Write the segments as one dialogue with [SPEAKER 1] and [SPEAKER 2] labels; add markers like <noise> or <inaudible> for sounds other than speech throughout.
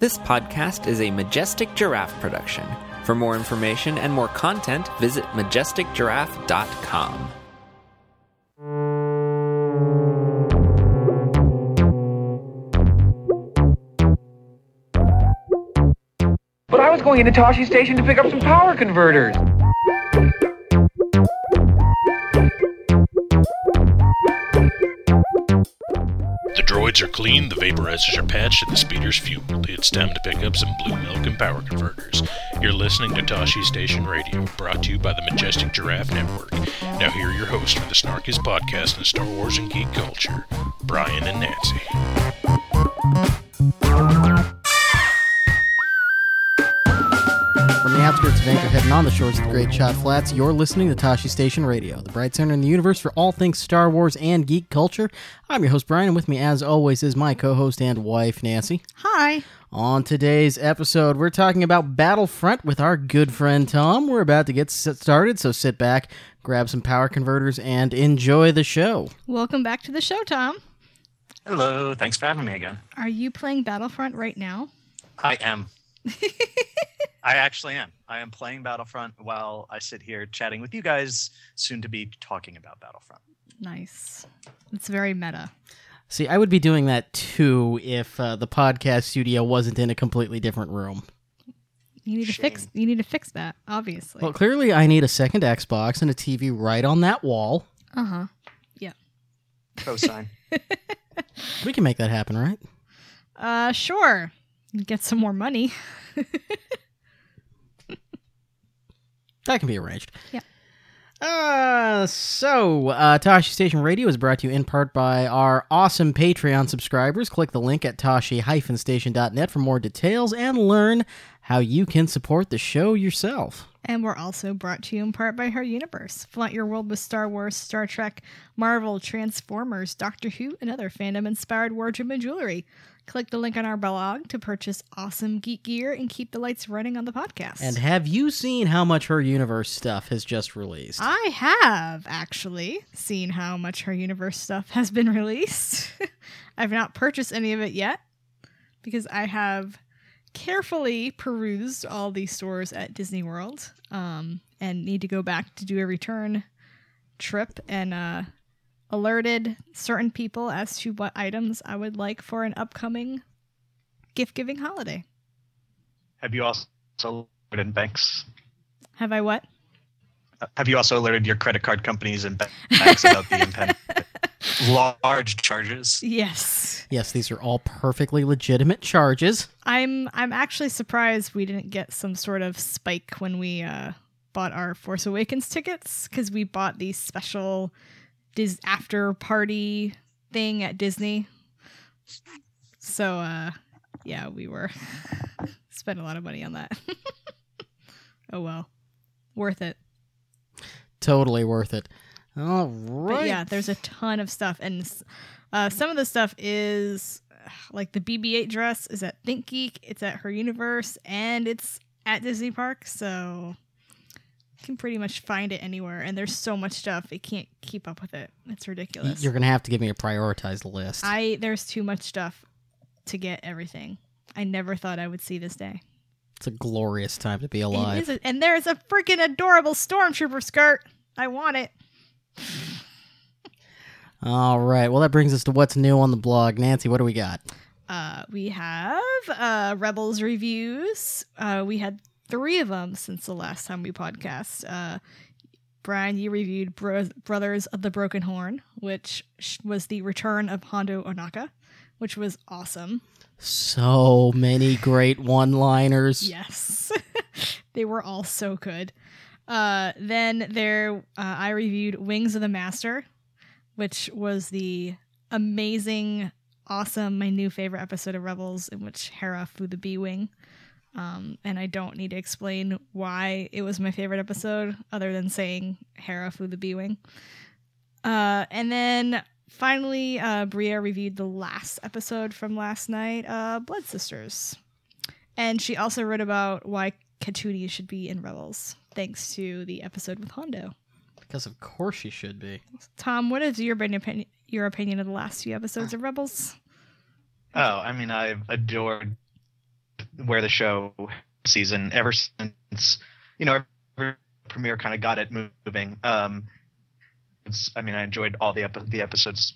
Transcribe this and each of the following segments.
[SPEAKER 1] This podcast is a Majestic Giraffe production. For more information and more content, visit majesticgiraffe.com.
[SPEAKER 2] But I was going into Tosche Station to pick up some power converters.
[SPEAKER 3] Droids are clean, the vaporizers are patched, and the speeder's fueled. It's time to pick up some blue milk and power converters. You're listening to Tosche Station Radio, brought to you by the Majestic Giraffe Network. Now, here are your hosts for the snarkiest podcast in Star Wars and geek culture, Brian and Nancy.
[SPEAKER 4] The outskirts of Anchorhead and on the shores of the Great Chott Flats, you're listening to Tosche Station Radio, the bright center in the universe for all things Star Wars and geek culture. I'm your host, Brian, and with me, as always, is my co host and wife, Nancy.
[SPEAKER 5] Hi.
[SPEAKER 4] On today's episode, we're talking about Battlefront with our good friend Tom. We're about to get started, so sit back, grab some power converters, and enjoy the show.
[SPEAKER 5] Welcome back to the show, Tom.
[SPEAKER 6] Hello, thanks for having me again.
[SPEAKER 5] Are you playing Battlefront right now?
[SPEAKER 6] I am. <laughs> I actually am. I am playing Battlefront while I sit here chatting with you guys, soon to be talking about Battlefront.
[SPEAKER 5] Nice. It's very meta.
[SPEAKER 4] See, I would be doing that too if uh, the podcast studio wasn't in a completely different room.
[SPEAKER 5] You need to fix you need to fix that, obviously.
[SPEAKER 4] Well, clearly, I need a second Xbox and a TV right on that wall.
[SPEAKER 5] uh-huh. Yeah.
[SPEAKER 6] Cosine. <laughs>
[SPEAKER 4] We can make that happen, right?
[SPEAKER 5] Uh sure. Get some more money. <laughs>
[SPEAKER 4] That can be arranged.
[SPEAKER 5] Yeah.
[SPEAKER 4] Uh, so, uh, Tosche Station Radio is brought to you in part by our awesome Patreon subscribers. Click the link at tosche-station.net for more details and learn how you can support the show yourself.
[SPEAKER 5] And we're also brought to you in part by Her Universe. Flaunt your world with Star Wars, Star Trek, Marvel, Transformers, Doctor Who, and other fandom inspired wardrobe and jewelry. Click the link on our blog to purchase awesome geek gear and keep the lights running on the podcast.
[SPEAKER 4] And have you seen how much Her Universe stuff has just released?
[SPEAKER 5] I have actually seen how much her universe stuff has been <laughs> released. <laughs> I've not purchased any of it yet because I have carefully perused all these stores at Disney World um, and need to go back to do a return trip and uh, alerted certain people as to what items I would like for an upcoming gift giving holiday.
[SPEAKER 6] Have you also alerted banks?
[SPEAKER 5] Have I what?
[SPEAKER 6] Have you also alerted your credit card companies and banks about the impending <laughs> large charges?
[SPEAKER 5] Yes.
[SPEAKER 4] yes, these are all perfectly legitimate charges.
[SPEAKER 5] I'm I'm actually surprised we didn't get some sort of spike when we uh, bought our Force Awakens tickets because we bought these special Dis after party thing at Disney. So uh, yeah, we were <laughs> spent a lot of money on that. <laughs> oh well, worth it.
[SPEAKER 4] Totally worth it. All right.
[SPEAKER 5] But yeah, there's a ton of stuff, and uh, some of the stuff is like the BB-8 dress is at Think Geek, it's at Her Universe, and it's at Disney Park. So can pretty much find it anywhere. And there's so much stuff, it can't keep up with it. It's ridiculous.
[SPEAKER 4] You're going to have to give me a prioritized list.
[SPEAKER 5] I there's too much stuff to get everything. I never thought I would see this day.
[SPEAKER 4] it's a glorious time to be alive.
[SPEAKER 5] a- and there's a freaking adorable stormtrooper skirt. I want it.
[SPEAKER 4] All right. Well, that brings us to what's new on the blog. Nancy, what do we got?
[SPEAKER 5] Uh, we have uh, Rebels reviews. Uh, we had three of them since the last time we podcast. Uh, Brian, you reviewed Bro- Brothers of the Broken Horn, which sh- was the return of Hondo Ohnaka, which was awesome.
[SPEAKER 4] So many great one-liners.
[SPEAKER 5] Yes, <laughs> they were all so good. Uh, then there, uh, I reviewed Wings of the Master, which was the amazing, awesome, my new favorite episode of Rebels, in which Hera flew the B wing. Um, and I don't need to explain why it was my favorite episode, other than saying Hera flew the B wing. Uh, and then finally, uh, Bria reviewed the last episode from last night, uh, Blood Sisters. And she also wrote about why Katooni should be in Rebels, thanks to the episode with Hondo.
[SPEAKER 4] Because of course she should be.
[SPEAKER 5] Tom, what is your opinion, your opinion of the last few episodes of Rebels?
[SPEAKER 6] Oh, I mean, I've adored where the show season ever since you know every premiere kind of got it moving. Um, it's, I mean, I enjoyed all the epi- the episodes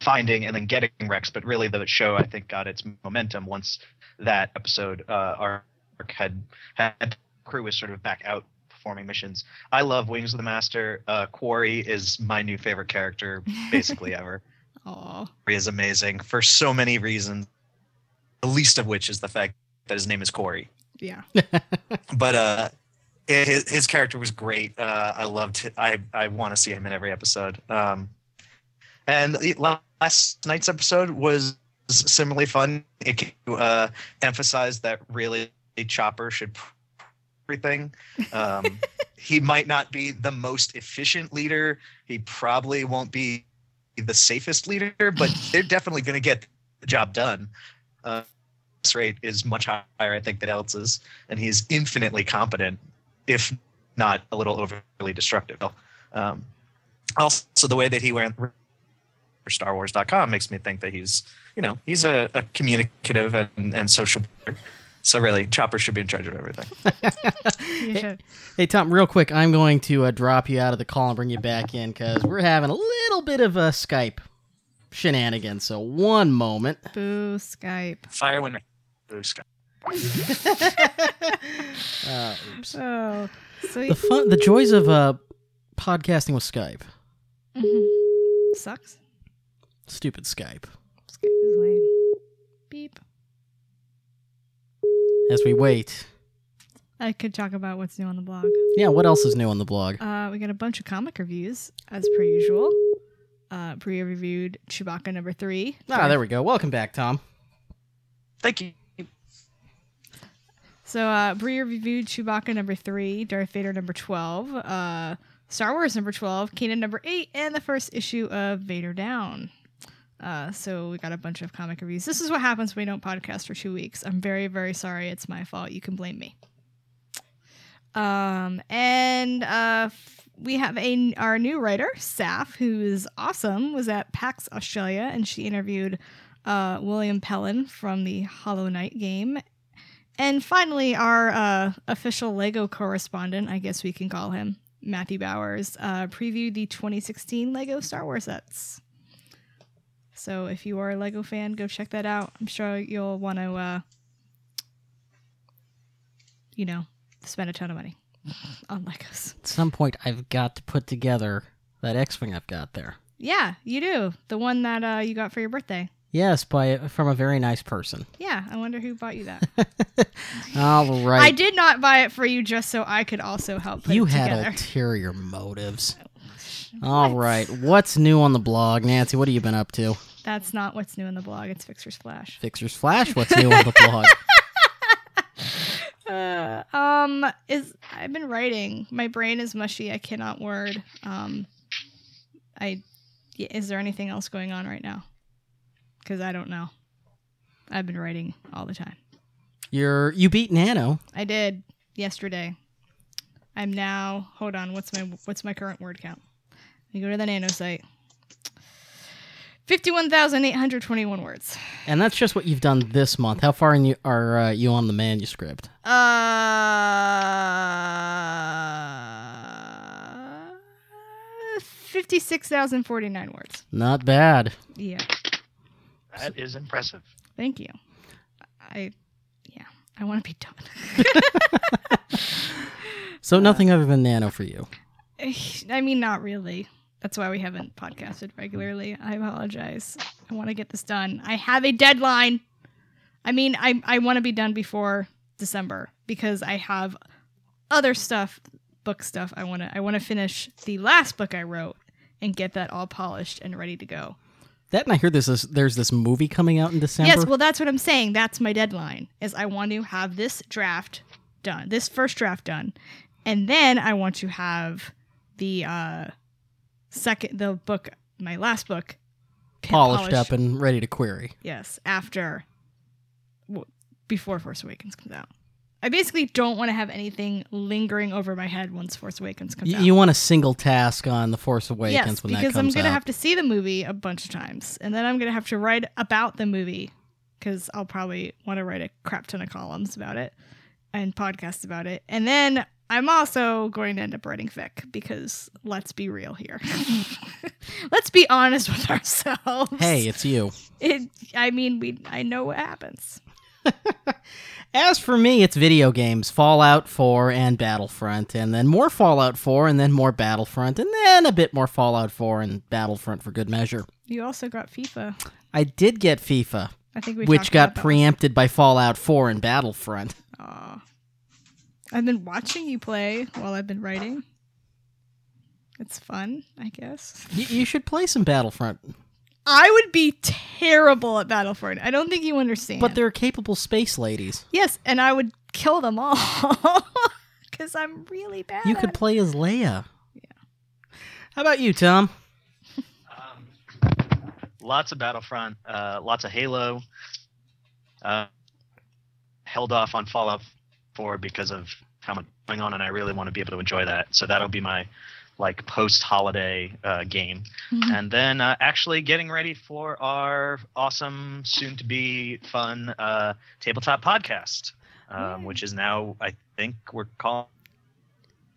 [SPEAKER 6] finding and then getting Rex, but really the show I think got its momentum once that episode uh, arc had had crew was sort of back out performing missions. I love Wings of the Master. Uh, Quarrie is my new favorite character, basically <laughs> ever.
[SPEAKER 5] Aw.
[SPEAKER 6] Corey is amazing for so many reasons. The least of which is the fact that his name is Corey.
[SPEAKER 5] Yeah. <laughs>
[SPEAKER 6] But uh, his, his character was great. Uh, I loved. It. I I want to see him in every episode. Um, and the last night's episode was similarly fun. It uh, emphasized that really Chopper should pr- everything. Um, <laughs> he might not be the most efficient leader. He probably won't be the safest leader, but they're definitely going to get the job done. Uh, rate is much higher, I think, than else's, and he's infinitely competent, if not a little overly destructive. Um, also, the way that he went for StarWars.com makes me think that he's, you know, he's a, a communicative and, and social. So really, Chopper should be in charge of everything. <laughs>
[SPEAKER 5] You.
[SPEAKER 4] Hey Tom, real quick, I'm going to uh, drop you out of the call and bring you back in because we're having a little bit of a Skype shenanigans. So one moment.
[SPEAKER 5] Boo Skype.
[SPEAKER 6] Fire when blue sky.
[SPEAKER 4] Uh, oops.
[SPEAKER 5] Oh. So
[SPEAKER 4] The fun, the joys of uh, podcasting with Skype.
[SPEAKER 5] Mhm. sucks.
[SPEAKER 4] Stupid Skype.
[SPEAKER 5] Skype is lame. Beep.
[SPEAKER 4] As we wait.
[SPEAKER 5] I could talk about what's new on the blog.
[SPEAKER 4] Yeah, what else is new on the blog?
[SPEAKER 5] Uh, we got a bunch of comic reviews, as per usual. Uh, pre-reviewed Chewbacca number three.
[SPEAKER 4] Ah, there we go. Welcome back, Tom.
[SPEAKER 6] Thank you.
[SPEAKER 5] So, uh, Brie reviewed Chewbacca number three, Darth Vader number 12, uh, Star Wars number 12, Kanan number eight, and the first issue of Vader Down. Uh, so, we got a bunch of comic reviews. This is what happens when we don't podcast for two weeks. I'm very, very sorry. It's my fault. You can blame me. Um, and uh, f- we have a our new writer, Saf, who is awesome, was at PAX Australia, and she interviewed uh, William Pellen from the Hollow Knight game and finally, our uh, official Lego correspondent, I guess we can call him, Matthew Bowers, uh, previewed the 2016 Lego Star Wars sets. So if you are a Lego fan, go check that out. I'm sure you'll want to, uh, you know, spend a ton of money on Legos.
[SPEAKER 4] At some point, I've got to put together that X-wing I've got there.
[SPEAKER 5] Yeah, you do. The one that uh, you got for your birthday.
[SPEAKER 4] Yes, by from a very nice person. <laughs>
[SPEAKER 5] Yeah, I wonder who bought you that.
[SPEAKER 4] All right.
[SPEAKER 5] I did not buy it for you just so I could also help put
[SPEAKER 4] you
[SPEAKER 5] it
[SPEAKER 4] had
[SPEAKER 5] together.
[SPEAKER 4] ulterior motives. All right. What's new on the blog, Nancy? What have you been up to?
[SPEAKER 5] That's not what's new in the blog. It's Fixer's Flash.
[SPEAKER 4] Fixers Flash. What's new on the blog? <laughs>
[SPEAKER 5] Uh, um, is I've been writing. My brain is mushy. I cannot word. Um, I yeah, is there anything else going on right now? Because I don't know. I've been writing all the time.
[SPEAKER 4] You're you beat Nano.
[SPEAKER 5] I did yesterday. I'm now. Hold on. What's my what's my current word count? You go to the Nano site. Fifty-one thousand eight hundred twenty-one words.
[SPEAKER 4] And that's just what you've done this month. How far in you, are uh, you on the manuscript?
[SPEAKER 5] Uh, fifty-six thousand forty-nine words.
[SPEAKER 4] Not bad.
[SPEAKER 5] Yeah,
[SPEAKER 6] That is impressive.
[SPEAKER 5] thank you. I, yeah, I want to be done. <laughs>
[SPEAKER 4] So nothing other than Nano for you. <laughs>
[SPEAKER 5] I mean, not really. That's why we haven't podcasted regularly. I apologize. I want to get this done. I have a deadline. I mean, I I want to be done before December because I have other stuff, book stuff. I want to I want to finish the last book I wrote and get that all polished and ready to go.
[SPEAKER 4] That and I heard this is there's this movie coming out in December.
[SPEAKER 5] Yes, well, that's what I'm saying. That's my deadline. Is I want to have this draft done, this first draft done, and then I want to have the uh second, the book, my last book,
[SPEAKER 4] polished up and ready to query.
[SPEAKER 5] Yes, after, before Force Awakens comes out. I basically don't want to have anything lingering over my head once Force Awakens comes
[SPEAKER 4] Y-
[SPEAKER 5] out.
[SPEAKER 4] you want a single task on the Force Awakens
[SPEAKER 5] yes,
[SPEAKER 4] when that comes out?
[SPEAKER 5] because I'm gonna
[SPEAKER 4] out.
[SPEAKER 5] have to see the movie a bunch of times, and then I'm gonna have to write about the movie because I'll probably want to write a crap ton of columns about it and podcasts about it. And then I'm also going to end up writing fic because let's be real here. <laughs> let's be honest with ourselves.
[SPEAKER 4] Hey, it's you.
[SPEAKER 5] it. I mean, we. I know what happens. <laughs>
[SPEAKER 4] As for me, it's video games Fallout 4 and Battlefront, and then more Fallout 4, and then more Battlefront, and then a bit more Fallout 4 and Battlefront for good measure.
[SPEAKER 5] You also got FIFA.
[SPEAKER 4] I did get FIFA,
[SPEAKER 5] I think we
[SPEAKER 4] which got preempted by Fallout 4 and Battlefront.
[SPEAKER 5] Aw. I've been watching you play while I've been writing. It's fun, I guess.
[SPEAKER 4] Y- you should play some Battlefront,
[SPEAKER 5] I would be terrible at Battlefront. I don't think you understand.
[SPEAKER 4] but they're capable space ladies.
[SPEAKER 5] yes, and I would kill them all <laughs> because I'm really bad.
[SPEAKER 4] You could play as Leia. Yeah. How about you, Tom?
[SPEAKER 6] Um, lots of Battlefront, uh, lots of Halo. Uh, held off on Fallout 4 because of how much going on, and I really want to be able to enjoy that. So that'll be my like post-holiday uh, game,
[SPEAKER 5] Mhm.
[SPEAKER 6] and then uh, actually getting ready for our awesome, soon-to-be fun uh, tabletop podcast, um, which is now I think we're calling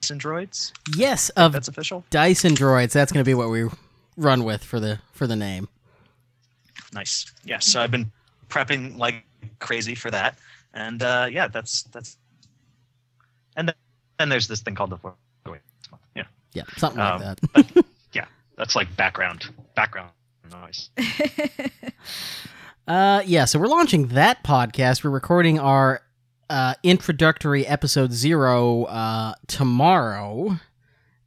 [SPEAKER 6] Dyson Droids.
[SPEAKER 4] Yes, of
[SPEAKER 6] That's official.
[SPEAKER 4] Dyson droids. That's going to be what we run with for the for the name.
[SPEAKER 6] Nice. Yeah. So I've been prepping like crazy for that, and uh, yeah, that's that's. And then, then there's this thing called the. Yeah,
[SPEAKER 4] Yeah, something
[SPEAKER 6] Um,
[SPEAKER 4] like that. Yeah.
[SPEAKER 6] That's like background background noise. <laughs>
[SPEAKER 4] Uh, yeah, so we're launching that podcast. We're recording our uh, introductory episode zero uh, tomorrow.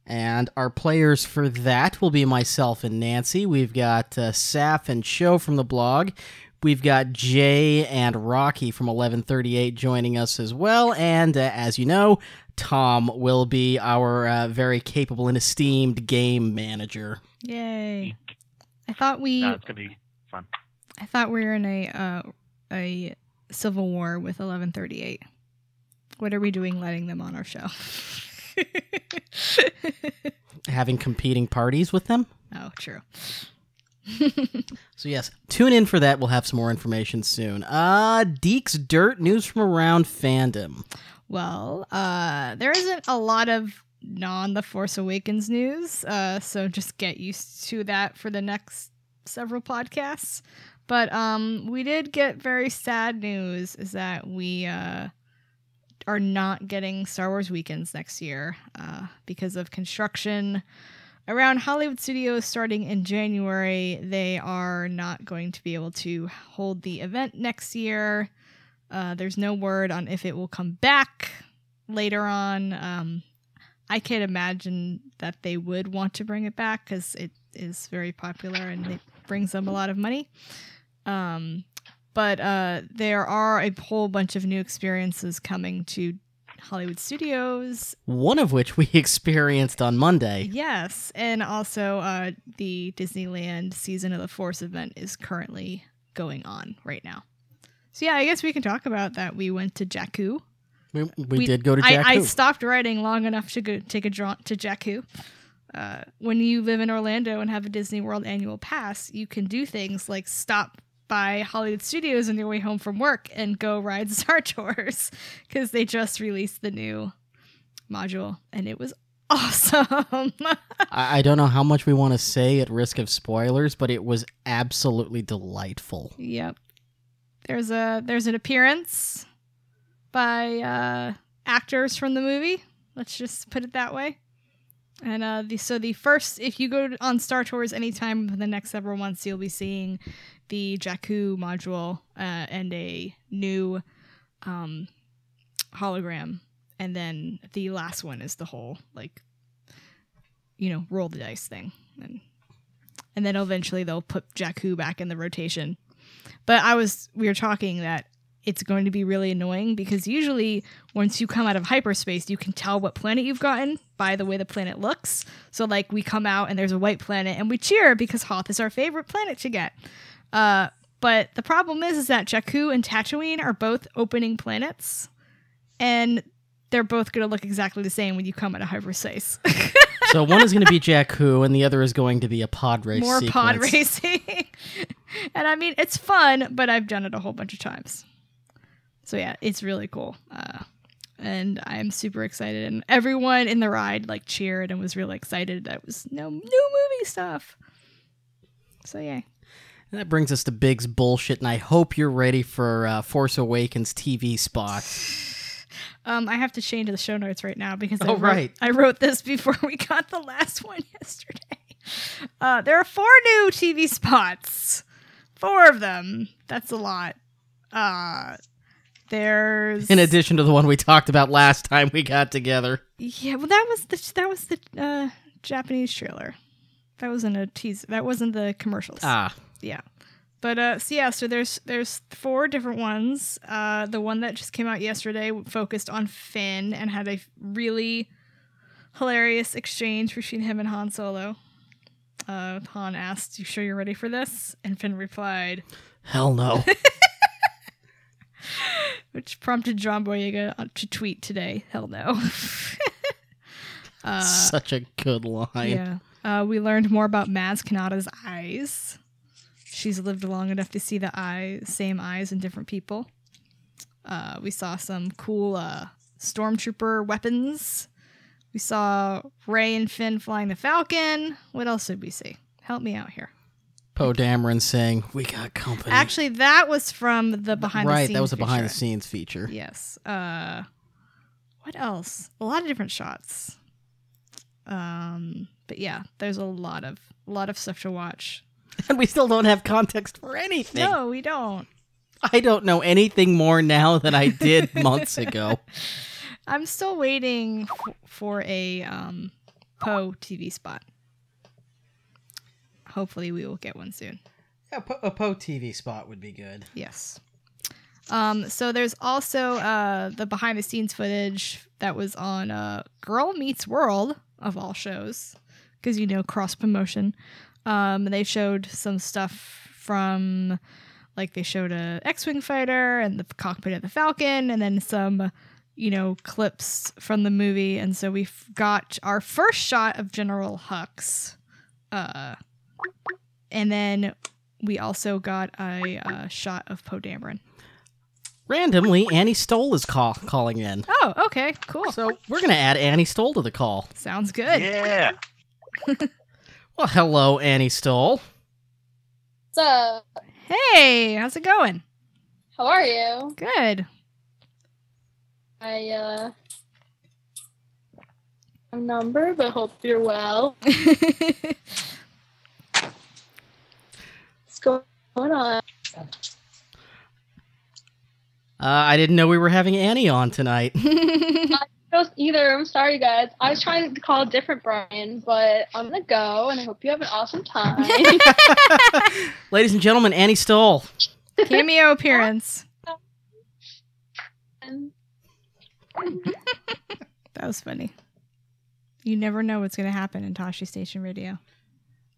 [SPEAKER 4] And our players for that will be myself and Nancy. We've got uh, Saf and Show from the blog. We've got Jay and Rocky from 1138 joining us as well. And uh, as you know, Tom will be our uh, very capable and esteemed game manager.
[SPEAKER 5] Yay! I thought we.
[SPEAKER 6] No, it's gonna be fun.
[SPEAKER 5] I thought we were in a uh, a civil war with 1138. What are we doing, letting them on our show? <laughs>
[SPEAKER 4] Having competing parties with them.
[SPEAKER 5] oh, true.
[SPEAKER 4] So yes, tune in for that. We'll have some more information soon. Uh Deak's Dirt news from around fandom.
[SPEAKER 5] Well, uh, there isn't a lot of non The Force Awakens news, uh, so just get used to that for the next several podcasts. But um, we did get very sad news is that we uh, are not getting Star Wars weekends next year uh, because of construction around Hollywood Studios starting in January. They are not going to be able to hold the event next year. Uh, there's no word on if it will come back later on. Um, I can't imagine that they would want to bring it back because it is very popular and it brings them a lot of money. Um, but uh, there are a whole bunch of new experiences coming to Hollywood Studios.
[SPEAKER 4] One of which we <laughs> experienced on Monday.
[SPEAKER 5] Yes, and also uh, the Disneyland Season of the Force event is currently going on right now. So yeah, I guess we can talk about that. We went to Jakku.
[SPEAKER 4] We, we, did go to
[SPEAKER 5] I,
[SPEAKER 4] Jakku.
[SPEAKER 5] I stopped writing long enough to go take a jaunt to Jakku. Uh, when you live in Orlando and have a Disney World annual pass, you can do things like stop by Hollywood Studios on your way home from work and go ride <laughs> Star Tours because they just released the new module and it was awesome. <laughs>
[SPEAKER 4] I, I don't know how much we want to say at risk of spoilers, but it was absolutely delightful.
[SPEAKER 5] Yep. There's a there's an appearance by uh, actors from the movie. Let's just put it that way. And uh, the, so the first, if you go on Star Tours anytime in the next several months, you'll be seeing the Jakku module uh, and a new um, hologram. And then the last one is the whole like, you know, roll the dice thing, and and then eventually they'll put Jakku back in the rotation. But I was we were talking that it's going to be really annoying because usually once you come out of hyperspace, you can tell what planet you've gotten by the way the planet looks. So like we come out and there's a white planet and we cheer because Hoth is our favorite planet to get. Uh, but the problem is is that Jakku and Tatooine are both opening planets, and they're both going to look exactly the same when you come out of hyperspace. <laughs>
[SPEAKER 4] So one is going to be Jakku, and the other is going to be a pod race.
[SPEAKER 5] More pod
[SPEAKER 4] sequence.
[SPEAKER 5] racing. <laughs> and I mean, it's fun, but I've done it a whole bunch of times. So yeah, it's really cool. Uh, and I'm super excited. And everyone in the ride like cheered and was really excited. That was no new movie stuff. So yeah.
[SPEAKER 4] And That brings us to Biggs' bullshit, and I hope you're ready for uh, Force Awakens TV spots.
[SPEAKER 5] Um, I have to change the show notes right now because I,
[SPEAKER 4] Oh,
[SPEAKER 5] wrote,
[SPEAKER 4] right.
[SPEAKER 5] I wrote this before <laughs> we got the last one yesterday. Uh, there are four new TV spots. Four of them. That's a lot. Uh, there's
[SPEAKER 4] In addition to the one we talked about last time we got together.
[SPEAKER 5] yeah. Well, that was the that was the uh, Japanese trailer. That wasn't a teaser. That wasn't the commercials.
[SPEAKER 4] Ah,
[SPEAKER 5] yeah but uh so yeah so there's there's four different ones uh the one that just came out yesterday focused on finn and had a really hilarious exchange between him and han solo uh han asked you sure you're ready for this and finn replied
[SPEAKER 4] hell no. <laughs>
[SPEAKER 5] which prompted john boyega uh, to tweet today hell no <laughs> uh
[SPEAKER 4] Such a good line.
[SPEAKER 5] Yeah. Uh, we learned more about Maz Kanata's eyes. She's lived long enough to see the eye, same eyes in different people. Uh, we saw some cool uh, stormtrooper weapons. We saw Rey and Finn flying the Falcon. What else did we see? Help me out here.
[SPEAKER 4] Poe Dameron saying, "We got company."
[SPEAKER 5] Actually, that was from the behind the
[SPEAKER 4] right,
[SPEAKER 5] scenes.
[SPEAKER 4] that was a behind the scenes feature.
[SPEAKER 5] Yes. Uh, what else? A lot of different shots. Um, but yeah, there's a lot of a lot of stuff to watch. <laughs>
[SPEAKER 4] And we still don't have context for anything.
[SPEAKER 5] No, we don't.
[SPEAKER 4] I don't know anything more now than I did <laughs> months ago.
[SPEAKER 5] I'm still waiting f- for a um, Poe TV spot. Hopefully, we will get one soon.
[SPEAKER 4] Yeah, a Poe TV spot would be good.
[SPEAKER 5] Yes. Um, so there's also uh, the behind the scenes footage that was on uh, Girl Meets World of all shows, because you know cross promotion. Um, they showed some stuff from, like they showed a X-wing fighter and the cockpit of the Falcon, and then some, you know, clips from the movie. And so we got our first shot of General Hux, uh, and then we also got a uh, shot of Poe Dameron.
[SPEAKER 4] Randomly, Annie Stoll is call- calling in.
[SPEAKER 5] Oh, okay, cool.
[SPEAKER 4] So we're going to add Annie Stoll to the call.
[SPEAKER 5] Sounds good.
[SPEAKER 6] Yeah. <laughs>
[SPEAKER 4] Well, hello, Annie Stoll.
[SPEAKER 7] What's up?
[SPEAKER 5] Hey, how's it going?
[SPEAKER 7] How are you?
[SPEAKER 5] Good.
[SPEAKER 7] I uh a number, but hope you're well. <laughs> What's going on?
[SPEAKER 4] Uh, I didn't know we were having Annie on tonight. <laughs>
[SPEAKER 7] Don't either. I'm sorry, guys. I was trying to call a different Brian, but I'm gonna go, and I hope you have an awesome time. <laughs>
[SPEAKER 4] Ladies and gentlemen, Annie Stoll.
[SPEAKER 5] Cameo appearance. <laughs> That was funny. You never know what's going to happen in Tosche Station Radio.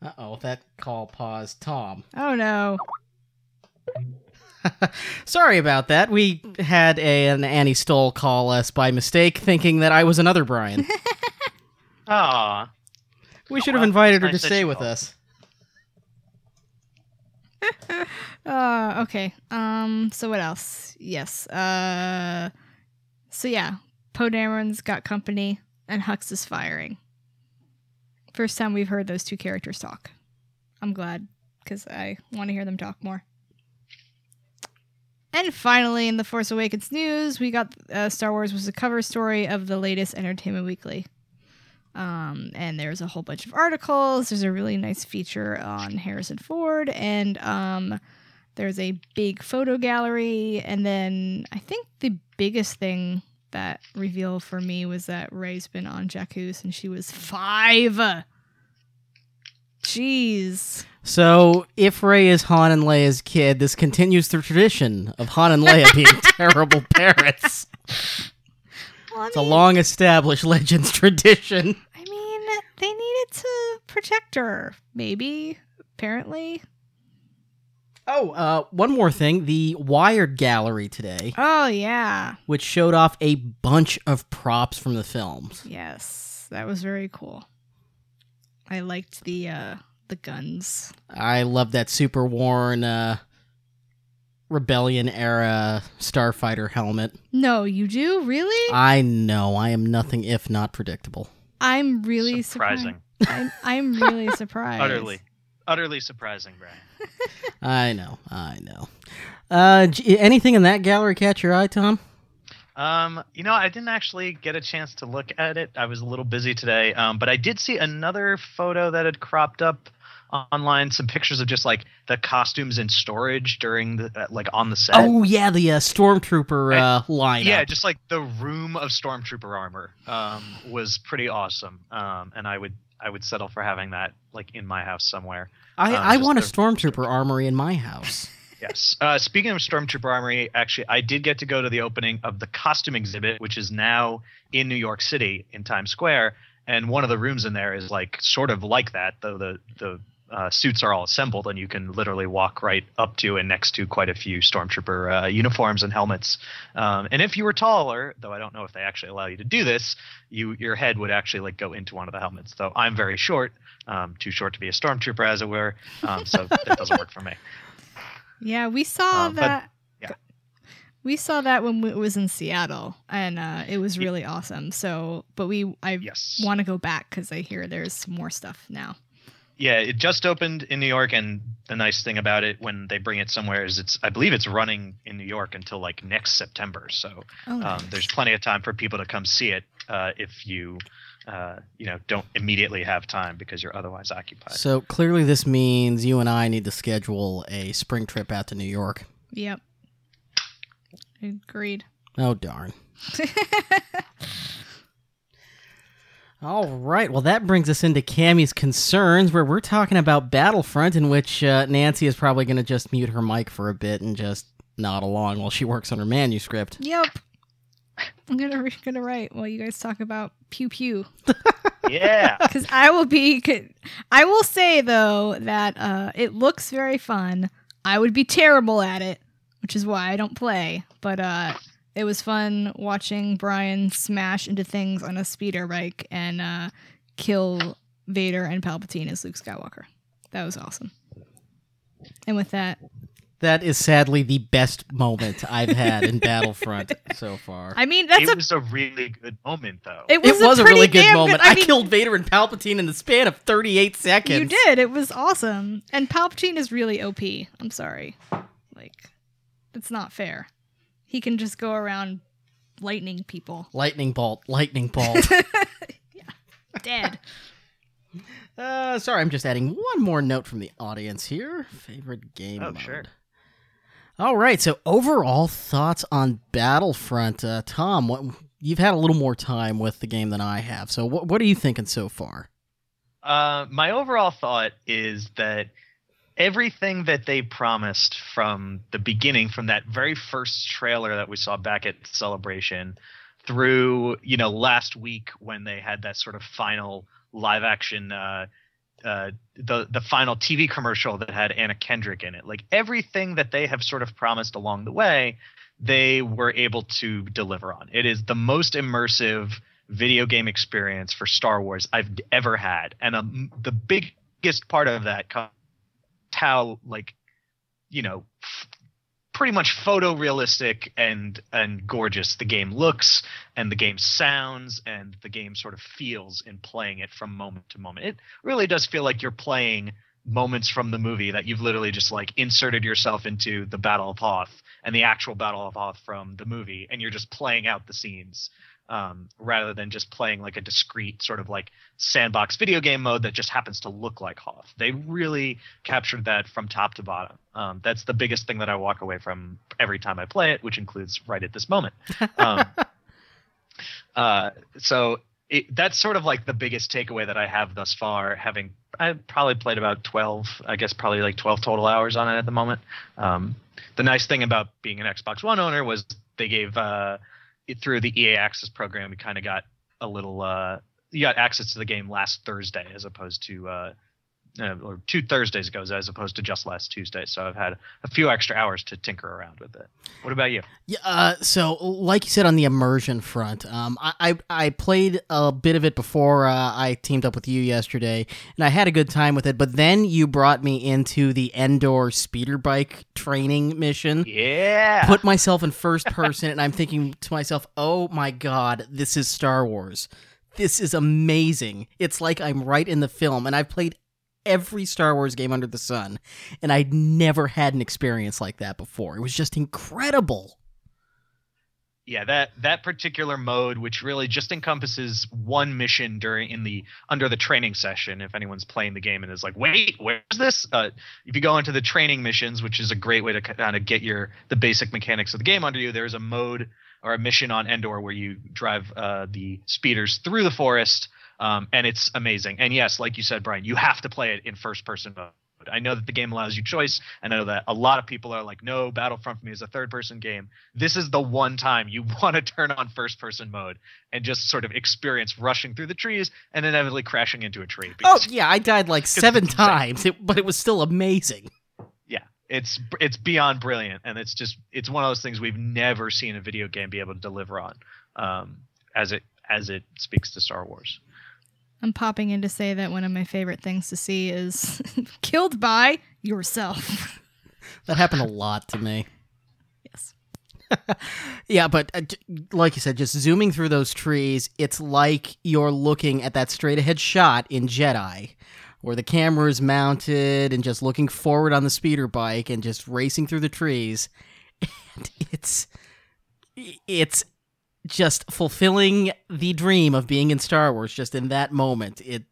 [SPEAKER 4] Uh oh, that call paused. Tom.
[SPEAKER 5] Oh no. <laughs>
[SPEAKER 4] Sorry about that. We had a, an Annie Stoll call us by mistake, thinking that I was another Brian. <laughs>
[SPEAKER 6] Aw.
[SPEAKER 4] We should have invited her to
[SPEAKER 6] Nice
[SPEAKER 4] stay with us. <laughs>
[SPEAKER 5] Uh okay. Um so what else? Yes. Uh so yeah, Poe Dameron's got company and Hux is firing. First time we've heard those two characters talk. I'm glad cuz I want to hear them talk more. And finally, in the Force Awakens news, we got uh, Star Wars was a cover story of the latest Entertainment Weekly. Um, and there's a whole bunch of articles. There's a really nice feature on Harrison Ford, and um, there's a big photo gallery. And then I think the biggest thing that revealed for me was that Rey's been on Jakku since she was five. Jeez.
[SPEAKER 4] So, if Rey is Han and Leia's kid, this continues the tradition of Han and Leia being <laughs> terrible parents.
[SPEAKER 5] Well, I
[SPEAKER 4] It's a long established Legends tradition.
[SPEAKER 5] I mean, they needed to protect her, maybe, apparently.
[SPEAKER 4] Oh, uh, one more thing. The Wired Gallery today,
[SPEAKER 5] Oh, yeah.
[SPEAKER 4] which showed off a bunch of props from the films.
[SPEAKER 5] Yes, that was very cool. I liked the uh the guns.
[SPEAKER 4] I love that super worn uh, rebellion era starfighter helmet.
[SPEAKER 5] No, you do really?
[SPEAKER 4] I know I am nothing if not predictable.
[SPEAKER 5] I'm really
[SPEAKER 6] surprising.
[SPEAKER 5] surprised. I'm, I'm really <laughs> surprised.
[SPEAKER 6] Utterly, utterly surprising, Brian. <laughs>
[SPEAKER 4] I know, I know. Uh, anything in that gallery catch your eye, Tom?
[SPEAKER 6] Um, you know, I didn't actually get a chance to look at it. I was a little busy today. Um, but I did see another photo that had cropped up online. Some pictures of just like the costumes in storage during the uh, like on the set.
[SPEAKER 4] Oh yeah, the uh, stormtrooper uh, lineup.
[SPEAKER 6] yeah, just like the room of stormtrooper armor um, was pretty awesome. Um, and I would I would settle for having that like in my house somewhere.
[SPEAKER 4] I,
[SPEAKER 6] uh,
[SPEAKER 4] I want a stormtrooper armory in my house. <laughs> <laughs>
[SPEAKER 6] Yes. Uh, speaking of Stormtrooper Armory, actually, I did get to go to the opening of the costume exhibit, which is now in New York City in Times Square. And one of the rooms in there is like sort of like that, though the the uh, suits are all assembled, and you can literally walk right up to and next to quite a few Stormtrooper uh, uniforms and helmets. Um, and if you were taller, though I don't know if they actually allow you to do this, you your head would actually like go into one of the helmets. Though I'm very short, um, too short to be a Stormtrooper, as it were, um, so that doesn't work for me. <laughs>
[SPEAKER 5] Yeah, we saw
[SPEAKER 6] Uh, but-
[SPEAKER 5] that.
[SPEAKER 6] yeah.
[SPEAKER 5] We saw that when it was in Seattle, and uh, it was really awesome. So, but we, I
[SPEAKER 6] Yes.
[SPEAKER 5] want to go back because I hear there's more stuff now.
[SPEAKER 6] Yeah, it just opened in New York, and the nice thing about it when they bring it somewhere is it's I believe it's running in New York until like next September. So
[SPEAKER 5] Oh,
[SPEAKER 6] um, there's plenty of time for people to come see it uh, if you uh, you know don't immediately have time because you're otherwise occupied.
[SPEAKER 4] So clearly, this means you and I need to schedule a spring trip out to New York.
[SPEAKER 5] Yep. Agreed.
[SPEAKER 4] Oh darn. <laughs> All right. Well, that brings us into Camie's concerns, where we're talking about Battlefront, in which uh, Nancy is probably going to just mute her mic for a bit and just nod along while she works on her manuscript.
[SPEAKER 5] Yep. I'm gonna re- gonna write while you guys talk about pew pew. <laughs>
[SPEAKER 6] yeah,
[SPEAKER 5] Because I will be. I will say though that uh, it looks very fun. I would be terrible at it, which is why I don't play. But uh, it was fun watching Brian smash into things on a speeder bike and uh, kill Vader and Palpatine as Luke Skywalker. That was awesome. And with that,
[SPEAKER 4] That is sadly the best moment I've had in Battlefront so far.
[SPEAKER 5] I mean that's
[SPEAKER 6] it
[SPEAKER 5] a.
[SPEAKER 6] was a really good moment though.
[SPEAKER 5] It was,
[SPEAKER 4] it was a,
[SPEAKER 5] pretty
[SPEAKER 4] really good
[SPEAKER 5] damn
[SPEAKER 4] moment.
[SPEAKER 5] I,
[SPEAKER 4] I,
[SPEAKER 5] mean,
[SPEAKER 4] killed Vader and Palpatine in the span of 38 seconds.
[SPEAKER 5] You did. It was awesome. And Palpatine is really OP. I'm sorry. Like, it's not fair. He can just go around lightning people.
[SPEAKER 4] Lightning bolt, lightning bolt. <laughs>
[SPEAKER 5] yeah, Dead. <laughs>
[SPEAKER 4] uh, sorry, I'm just adding one more note from the audience here. Favorite game
[SPEAKER 6] Oh,
[SPEAKER 4] mode.
[SPEAKER 6] sure.
[SPEAKER 4] All right. So overall thoughts on Battlefront, uh, Tom. What you've had a little more time with the game than I have. So what what are you thinking so far?
[SPEAKER 6] Uh, my overall thought is that everything that they promised from the beginning, from that very first trailer that we saw back at Celebration, through you know last week when they had that sort of final live action, uh, uh, the the final TV commercial that had Anna Kendrick in it, like everything that they have sort of promised along the way, they were able to deliver on. It is the most immersive video game experience for Star Wars I've ever had, and um, the biggest part of that comes how like you know f- pretty much photorealistic and and gorgeous the game looks and the game sounds and the game sort of feels in playing it from moment to moment. It really does feel like you're playing moments from the movie that you've literally just like inserted yourself into the Battle of Hoth and the actual Battle of Hoth from the movie and you're just playing out the scenes um, rather than just playing like a discrete sort of like sandbox video game mode that just happens to look like Hoth. They really captured that from top to bottom. Um, that's the biggest thing that I walk away from every time I play it, which includes right at this moment. Um, <laughs> uh, so it, that's sort of like the biggest takeaway that I have thus far. Having I probably played about twelve, I guess probably like twelve total hours on it at the moment. Um, the nice thing about being an Xbox One owner was they gave uh, through the EA Access program. We kind of got a little uh, you got access to the game last Thursday as opposed to uh, uh, or two Thursdays ago, as opposed to just last Tuesday. So I've had a few extra hours to tinker around with it. What about you?
[SPEAKER 4] Yeah, uh, so like you said on the immersion front, um, I, I I played a bit of it before uh, I teamed up with you yesterday, and I had a good time with it. But then you brought me into the Endor speeder bike training mission.
[SPEAKER 6] Yeah.
[SPEAKER 4] Put myself in first <laughs> person, and I'm thinking to myself, "Oh my god, this is Star Wars." This is amazing. It's like I'm right in the film, and I've played every Star Wars game under the sun, and I'd never had an experience like that before. It was just incredible.
[SPEAKER 6] yeah that that particular mode which really just encompasses one mission during in the under the training session if anyone's playing the game and is like wait where's this uh, if you go into the training missions which is a great way to kind of get your the basic mechanics of the game under you there's a mode or a mission on endor where you drive uh, the speeders through the forest um, and it's amazing and yes like you said brian you have to play it in first person mode I know that the game allows you choice, and I know that a lot of people are like, "No, Battlefront for me is a third-person game." This is the one time you <laughs> want to turn on first-person mode and just sort of experience rushing through the trees and inevitably crashing into a tree.
[SPEAKER 4] Oh yeah, I died like <laughs> seven times, it, but it was still amazing.
[SPEAKER 6] yeah, it's it's beyond brilliant, and it's just it's one of those things we've never seen a video game be able to deliver on, um, as it as it speaks to Star Wars.
[SPEAKER 5] I'm popping in to say that one of my favorite things to see is <laughs> killed by yourself. <laughs>
[SPEAKER 4] That happened a lot to me.
[SPEAKER 5] Yes. <laughs>
[SPEAKER 4] Yeah, but uh, like you said, just zooming through those trees, it's like you're looking at that straight ahead shot in Jedi, where the camera is mounted and just looking forward on the speeder bike and just racing through the trees. And it's it's just fulfilling the dream of being in Star Wars just in that moment. It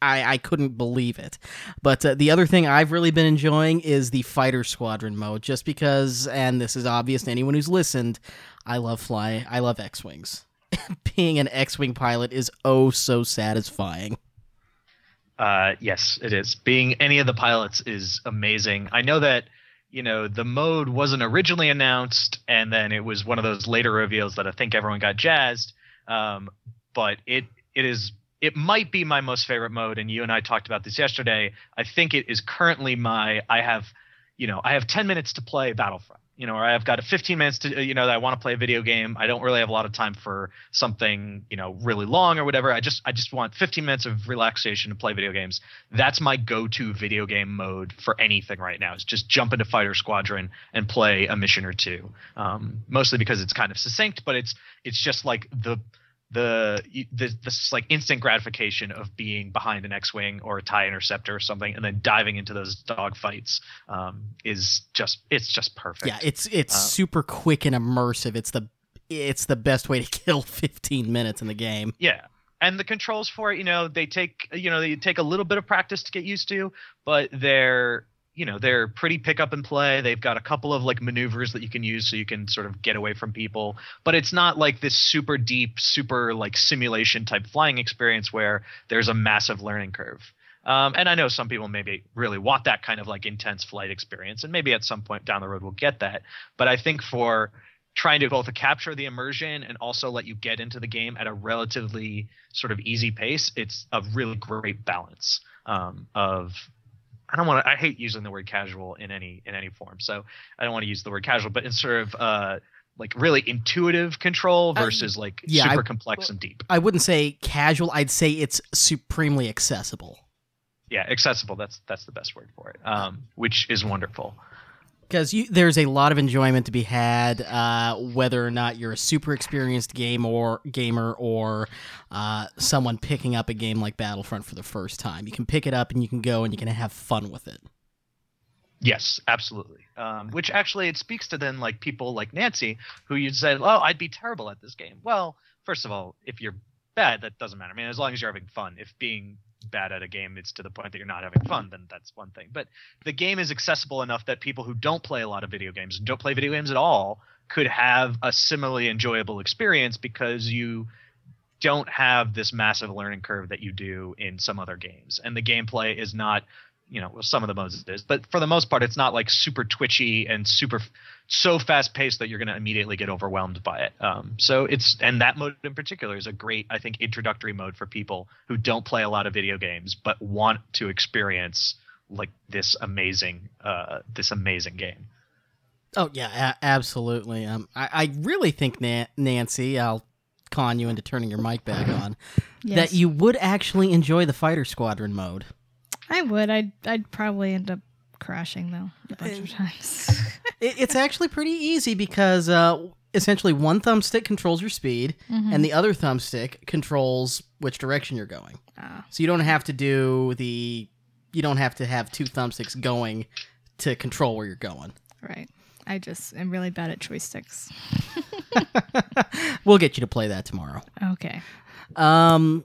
[SPEAKER 4] I, I couldn't believe it. But uh, the other thing I've really been enjoying is the fighter squadron mode, just because, and this is obvious to anyone who's listened, I love fly, I love X wings. <laughs> Being an X wing pilot is oh so satisfying.
[SPEAKER 6] Uh, yes, it is. Being any of the pilots is amazing. I know that you know the mode wasn't originally announced, and then it was one of those later reveals that I think everyone got jazzed. Um, but it it is it might be my most favorite mode, and you and I talked about this yesterday. I think it is currently my I have you know I have ten minutes to play Battlefront. You know, or I've got a 15 minutes to, you know, that I want to play a video game. I don't really have a lot of time for something, you know, really long or whatever. I just, I just want 15 minutes of relaxation to play video games. That's my go-to video game mode for anything right now. Is just jump into Fighter Squadron and play a mission or two. Um, mostly because it's kind of succinct, but it's, it's just like the, the the this like instant gratification of being behind an X-wing or a Tie interceptor or something, and then diving into those dogfights um, is just it's just perfect.
[SPEAKER 4] Yeah, it's it's
[SPEAKER 6] Uh,
[SPEAKER 4] super quick and immersive. It's the it's the best way to <laughs> kill 15 minutes in the game.
[SPEAKER 6] Yeah. And the controls for it, you know, they take you know, they take a little bit of practice to get used to, but they're you know, they're pretty pick up and play. They've got a couple of like maneuvers that you can use so you can sort of get away from people, but it's not like this super deep, super like simulation type flying experience where there's a massive learning curve. Um, and I know some people maybe really want that kind of like intense flight experience, and maybe at some point down the road we'll get that. But I think for trying to both capture the immersion and also let you get into the game at a relatively sort of easy pace, it's a really great balance um, of. I don't want to. I hate using the word casual in any in any form, so I don't want to use the word casual, but in sort of uh, like really intuitive control
[SPEAKER 4] Uh,
[SPEAKER 6] versus like
[SPEAKER 4] yeah,
[SPEAKER 6] super
[SPEAKER 4] I-
[SPEAKER 6] complex and deep.
[SPEAKER 4] I wouldn't say casual. I'd say it's supremely accessible.
[SPEAKER 6] Yeah, accessible. That's that's the best word for it. Um, which is wonderful.
[SPEAKER 4] Because there's a lot of enjoyment to be had, uh, whether or not you're a super experienced game or gamer or uh, someone picking up a game like Battlefront for the first time. You can pick it up and you can go and you can have fun with it.
[SPEAKER 6] Yes, absolutely. Um, which actually it speaks to then like people like Nancy who you'd say, "Oh, I'd be terrible at this game." Well, first of all, if you're bad, that doesn't matter. I mean, as long as you're having fun. If being bad at a game it's to the point that you're not having fun, then that's one thing. But the game is accessible enough that people who don't play a lot of video games, don't play video games at all, could have a similarly enjoyable experience because you don't have this massive learning curve that you do in some other games. And the gameplay is not you know, well, some of the modes it is, but for the most part, it's not like super twitchy and super so fast paced that you're going to immediately get overwhelmed by it. Um, so it's and that mode in particular is a great, I think, introductory mode for people who don't play a lot of video games but want to experience like this amazing, uh, this amazing game.
[SPEAKER 4] Oh yeah, a- absolutely. Um, I, I really think Na- Nancy, I'll con you into turning your mic back on,
[SPEAKER 5] Yes.
[SPEAKER 4] that you would actually enjoy the fighter squadron mode.
[SPEAKER 5] I would. I'd. I'd probably end up crashing though a bunch of times. <laughs>
[SPEAKER 4] It, it's actually pretty easy because uh, essentially one thumbstick controls your speed, and the other thumbstick controls which direction you're going.
[SPEAKER 5] Ah.
[SPEAKER 4] So you don't have to do the, you don't have to have two thumbsticks going to control where you're going.
[SPEAKER 5] right. I just am really bad at joysticks. <laughs>
[SPEAKER 4] We'll get you to play that tomorrow.
[SPEAKER 5] Okay.
[SPEAKER 4] Um,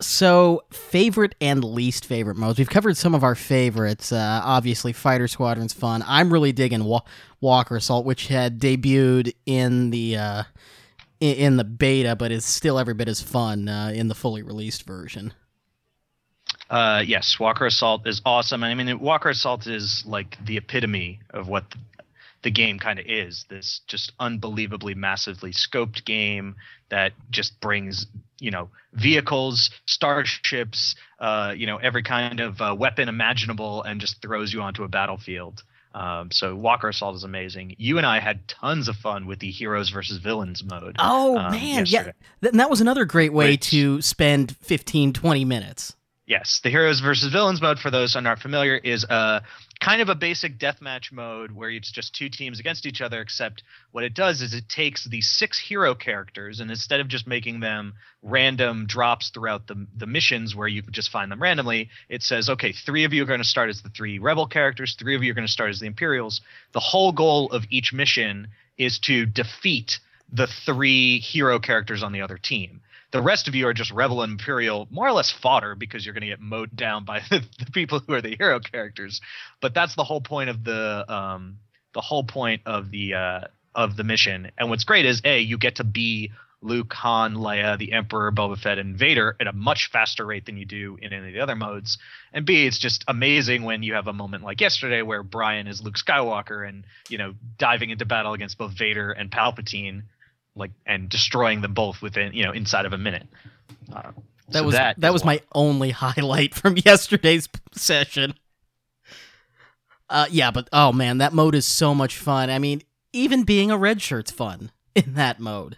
[SPEAKER 4] so favorite and least favorite modes. We've covered some of our favorites. Uh, obviously, Fighter Squadron's fun. I'm really digging Wa- Walker Assault, which had debuted in the uh, i- in the beta, but is still every bit as fun uh, in the fully released version.
[SPEAKER 6] Uh, yes, Walker Assault is awesome. I mean, Walker Assault is like the epitome of what the game kind of is. This just unbelievably massively scoped game that just brings, you know, vehicles, starships, uh, you know, every kind of uh, weapon imaginable, and just throws you onto a battlefield. Um, so Walker Assault is amazing. You and I had tons of fun with the heroes versus villains mode.
[SPEAKER 4] Oh
[SPEAKER 6] um,
[SPEAKER 4] man,
[SPEAKER 6] yesterday.
[SPEAKER 4] yeah, Th- and that was another great way
[SPEAKER 6] Which-
[SPEAKER 4] to spend 15, 20 minutes.
[SPEAKER 6] Yes, the heroes versus villains mode, for those who are not familiar, is a kind of a basic deathmatch mode where it's just two teams against each other. Except what it does is it takes the six hero characters and instead of just making them random drops throughout the the missions where you can just find them randomly, it says, okay, three of you are going to start as the three rebel characters, three of you are going to start as the Imperials. The whole goal of each mission is to defeat the three hero characters on the other team the rest of you are just rebel and imperial more or less fodder because you're going to get mowed down by <laughs> the, the people who are the hero characters. But that's the whole point of the um the whole point of the uh of the mission. And what's great is a you get to be Luke, Han, Leia, the Emperor, Boba Fett, and Vader at a much faster rate than you do in any of the other modes. And B, it's just amazing when you have a moment like yesterday where Brian is Luke Skywalker and, you know, diving into battle against both Vader and Palpatine like and destroying them both within you know inside of a minute. Uh,
[SPEAKER 4] That
[SPEAKER 6] so
[SPEAKER 4] was that was
[SPEAKER 6] one.
[SPEAKER 4] my only <laughs> highlight from <laughs> yesterday's session. Uh, yeah, but oh man, that mode is so much fun. I mean, even being a red shirt's fun <laughs> in that mode.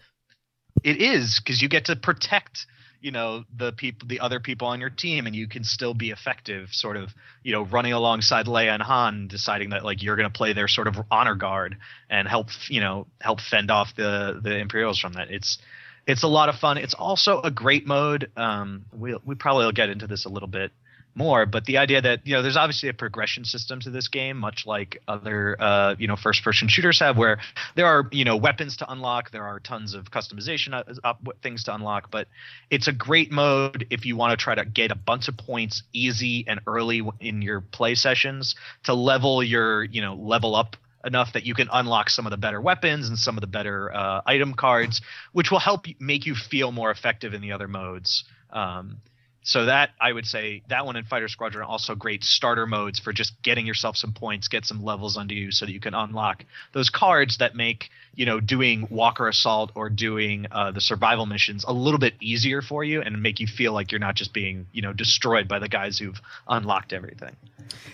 [SPEAKER 6] It is because you get to protect you know the people the other people on your team and you can still be effective sort of you know running alongside Leia and Han deciding that like you're going to play their sort of honor guard and help you know help fend off the the Imperials from that. It's it's a lot of fun. It's also a great mode. Um we we probably will get into this a little bit more but the idea that you know there's obviously a progression system to this game much like other uh you know first person shooters have where there are you know weapons to unlock there are tons of customization uh, uh, things to unlock but it's a great mode if you want to try to get a bunch of points easy and early in your play sessions to level your you know level up enough that you can unlock some of the better weapons and some of the better uh, item cards which will help make you feel more effective in the other modes um, so that I would say that one and Fighter Squadron are also great starter modes for just getting yourself some points, get some levels under you, so that you can unlock those cards that make you know doing Walker Assault or doing uh, the survival missions a little bit easier for you and make you feel like you're not just being you know destroyed by the guys who've unlocked everything.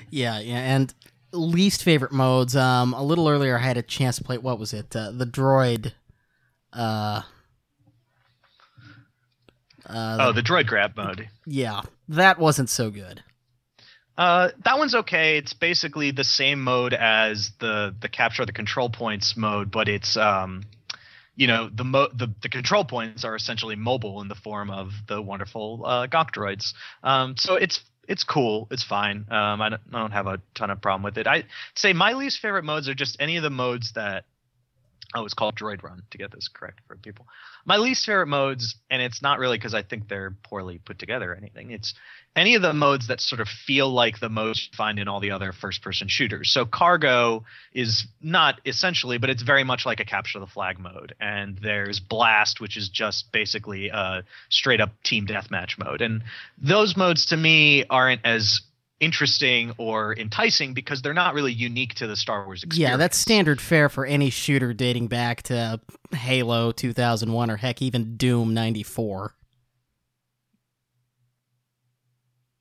[SPEAKER 4] Yeah, yeah, and least favorite modes. Um, a little earlier, I had a chance to play. What was it? Uh, the droid. Uh. Uh,
[SPEAKER 6] Oh, the droid grab mode.
[SPEAKER 4] yeah, that wasn't so good.
[SPEAKER 6] Uh, that one's okay. It's basically the same mode as the the capture the control points mode, but it's um, you know, the mo the, the control points are essentially mobile in the form of the wonderful uh, Gonk droids. Um, so it's it's cool. It's fine. Um, I don't, I don't have a ton of problem with it. I say my least favorite modes are just any of the modes that. Oh, it's called Droid Run to get this correct for people. My least favorite modes, and it's not really because I think they're poorly put together or anything. It's any of the modes that sort of feel like the modes you find in all the other first person shooters. So cargo is not essentially, but it's very much like a capture the flag mode. And there's blast, which is just basically a straight up team deathmatch mode. And those modes to me aren't as interesting or enticing because they're not really unique to the Star Wars experience.
[SPEAKER 4] Yeah, that's standard fare for any shooter dating back to Halo 2001 or heck, even Doom 94.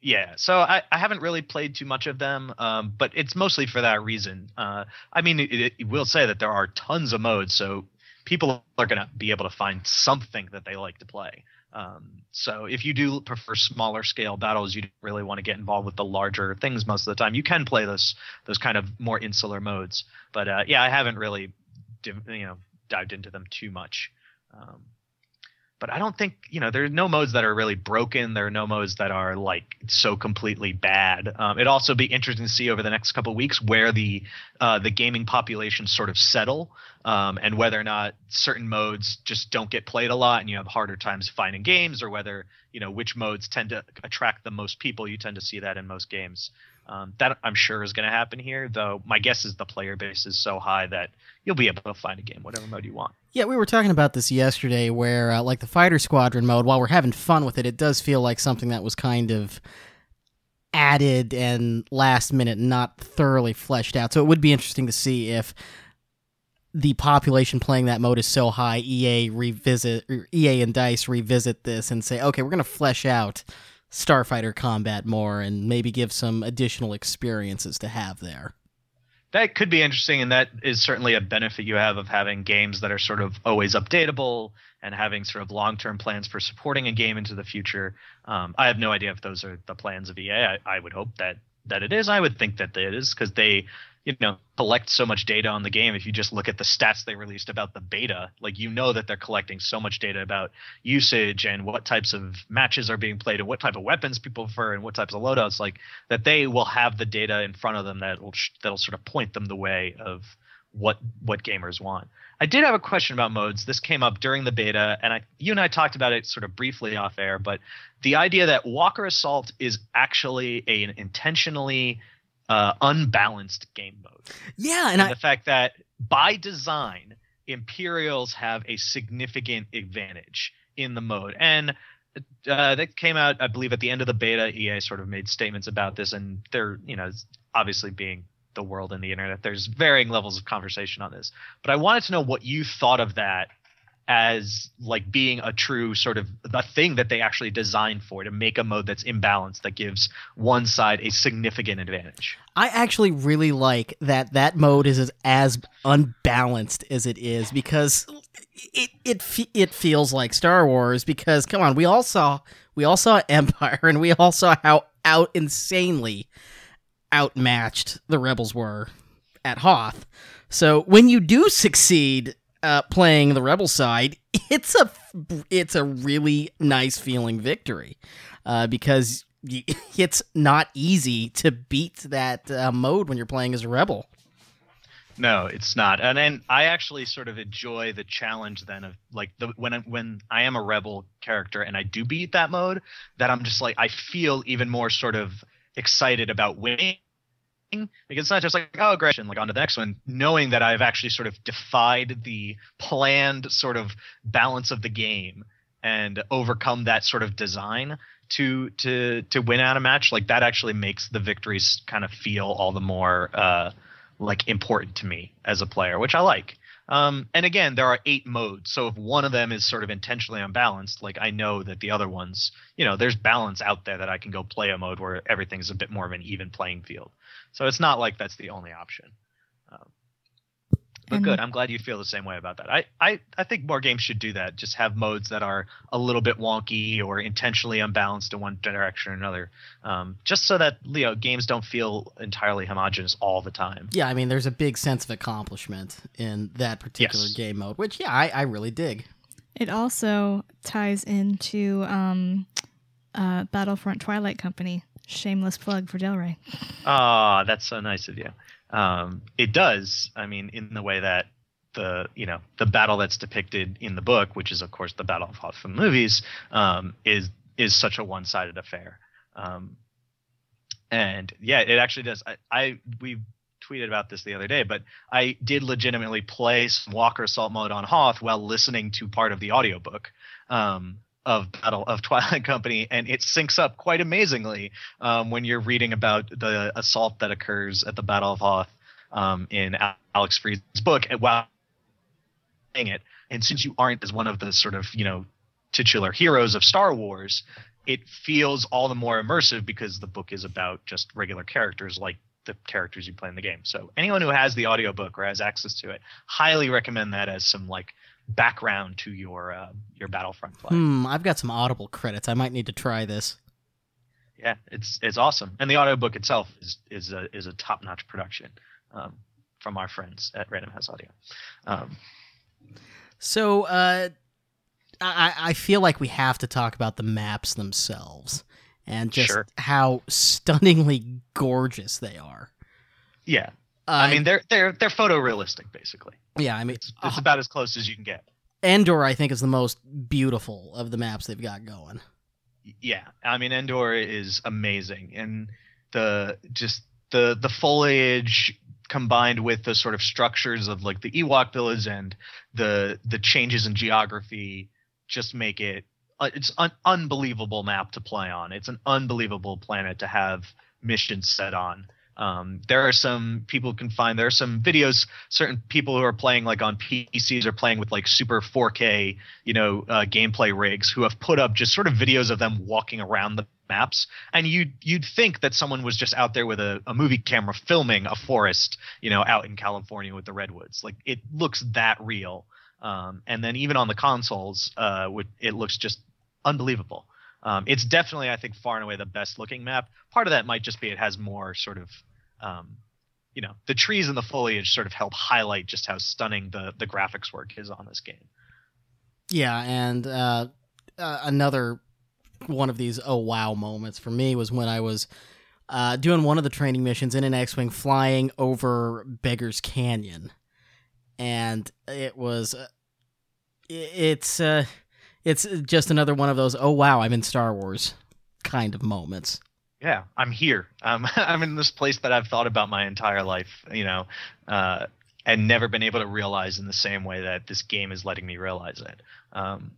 [SPEAKER 6] Yeah, so I, I haven't really played too much of them, um, but it's mostly for that reason. Uh, I mean, it, it will say that there are tons of modes, so people are going to be able to find something that they like to play. Um, so if you do prefer smaller scale battles, you don't really want to get involved with the larger things most of the time. You can play those those kind of more insular modes, but uh, yeah, I haven't really, div- you know, dived into them too much. Um, but I don't think you know there are no modes that are really broken. There are no modes that are like so completely bad. Um, it'd also be interesting to see over the next couple weeks where the uh, the gaming population sort of settle, um, and whether or not certain modes just don't get played a lot, and you have harder times finding games, or whether you know which modes tend to attract the most people. You tend to see that in most games. Um, that I'm sure is going to happen here, though. My guess is the player base is so high that you'll be able to find a game whatever mode you want.
[SPEAKER 4] Yeah, we were talking about this yesterday where, uh, like, the Fighter Squadron mode, while we're having fun with it, it does feel like something that was kind of added and last minute, not thoroughly fleshed out. So it would be interesting to see if the population playing that mode is so high, EA revisit, EA and Dice revisit this and say, okay, we're going to flesh out Starfighter combat more and maybe give some additional experiences to have there.
[SPEAKER 6] That could be interesting, and that is certainly a benefit you have of having games that are sort of always updatable and having sort of long-term plans for supporting a game into the future. Um, I have no idea if those are the plans of EA. I, I would hope that that it is. I would think that it is because they, you know, collect so much data on the game. If you just look at the stats they released about the beta, like you know that they're collecting so much data about usage and what types of matches are being played and what type of weapons people prefer and what types of loadouts. Like that, they will have the data in front of them that will that'll sort of point them the way of what what gamers want. I did have a question about modes. This came up during the beta, and I, you and I talked about it sort of briefly off air. But the idea that Walker Assault is actually a, an intentionally uh, unbalanced game mode,
[SPEAKER 4] Yeah, and
[SPEAKER 6] and
[SPEAKER 4] I,
[SPEAKER 6] the fact that by design Imperials have a significant advantage in the mode, and uh, that came out, I believe, at the end of the beta. EA sort of made statements about this, and they're, you know, obviously being the world and the internet, there's varying levels of conversation on this. But I wanted to know what you thought of that as like being a true sort of a thing that they actually designed for to make a mode that's imbalanced that gives one side a significant advantage.
[SPEAKER 4] I actually really like that that mode is as, as unbalanced as it is because it it it feels like Star Wars because come on we all saw we all saw <laughs> Empire and we all saw how out insanely outmatched the rebels were at Hoth. So when you do succeed uh, playing the rebel side, <laughs> it's a it's a really nice feeling victory uh, because <laughs> it's not easy to beat that uh, mode when you're playing as a rebel.
[SPEAKER 6] No, it's not. And and I actually sort of enjoy the challenge then of like the when I, when I am a rebel character and I do beat that mode, that I'm just like I feel even more sort of excited about winning because it's not just like oh aggression like on to the next one knowing that i've actually sort of defied the planned sort of balance of the game and overcome that sort of design to to to win out a match like that actually makes the victories kind of feel all the more uh like important to me as a player which i like um, and again, there are eight modes. So if one of them is sort of intentionally unbalanced, like I know that the other ones, you know, there's balance out there that I can go play a mode where everything's a bit more of an even playing field. So it's not like that's the only option. Um, but
[SPEAKER 5] And-
[SPEAKER 6] good. I'm glad you feel the same way about that. I, I, I think more games should do that. Just have modes that are a little bit wonky or intentionally unbalanced in one direction or another. Um, just so that you know games don't feel entirely homogenous all the time.
[SPEAKER 4] Yeah, I mean, there's a big sense of accomplishment in that particular
[SPEAKER 6] Yes.
[SPEAKER 4] game mode, which yeah, I, I really dig.
[SPEAKER 5] It also ties into um, uh, Battlefront Twilight Company. Shameless plug for Del Rey.
[SPEAKER 6] Ah, that's so nice of you. Um, it does. I mean, in the way that the you know the battle that's depicted in the book, which is of course the Battle of Hoth from movies, um, is is such a one sided affair. Um, and yeah, it actually does. I, I we tweeted about this the other day, but I did legitimately play some Walker Assault mode on Hoth while listening to part of the audiobook. Um, of Battle of Twilight Company, and it syncs up quite amazingly um, when you're reading about the assault that occurs at the Battle of Hoth um, in Alex Freed's book. And while playing it, and since you aren't as one of the sort of you know titular heroes of Star Wars, it feels all the more immersive because the book is about just regular characters like the characters you play in the game. So anyone who has the audiobook or has access to it, highly recommend that as some like background to your uh, your Battlefront play.
[SPEAKER 4] Hmm, I've got some Audible credits. I might need to try this.
[SPEAKER 6] Yeah, it's it's awesome, and the audiobook itself is is a is a top notch production um, from our friends at Random House Audio. Um,
[SPEAKER 4] So, uh, I, I feel like we have to talk about the maps themselves and just
[SPEAKER 6] Sure.
[SPEAKER 4] how stunningly gorgeous they are.
[SPEAKER 6] yeah,
[SPEAKER 4] Uh,
[SPEAKER 6] I mean they're they're they're photorealistic basically.
[SPEAKER 4] Yeah, I mean,
[SPEAKER 6] It's, it's about as close as you can get.
[SPEAKER 4] Endor, I think, is the most beautiful of the maps they've got going.
[SPEAKER 6] yeah i mean endor is amazing and the just the the foliage combined with the sort of structures of like the ewok village and the the changes in geography just make it uh, it's an unbelievable map to play on it's an unbelievable planet to have missions set on um, there are some people can find there are some videos certain people who are playing like on pcs are playing with like super 4k you know uh, gameplay rigs who have put up just sort of videos of them walking around the maps. And you'd you'd think that someone was just out there with a, a movie camera filming a forest you know out in california with the redwoods. Like it looks that real. Um, and then even on the consoles uh, it looks just unbelievable um, it's definitely i think far and away the best looking map. Part of that might just be it has more sort of um, you know the trees and the foliage sort of help highlight just how stunning the the graphics work is on this game.
[SPEAKER 4] Yeah, and uh, uh, another one of these oh wow moments for me was when I was uh, doing one of the training missions in an X-wing, flying over Beggar's Canyon, and it was uh, it's uh, it's just another one of those oh wow I'm in Star Wars kind of moments.
[SPEAKER 6] yeah i'm here. Um, <laughs> i'm in this place that i've thought about my entire life you know uh, and never been able to realize in the same way that this game is letting me realize it. Um,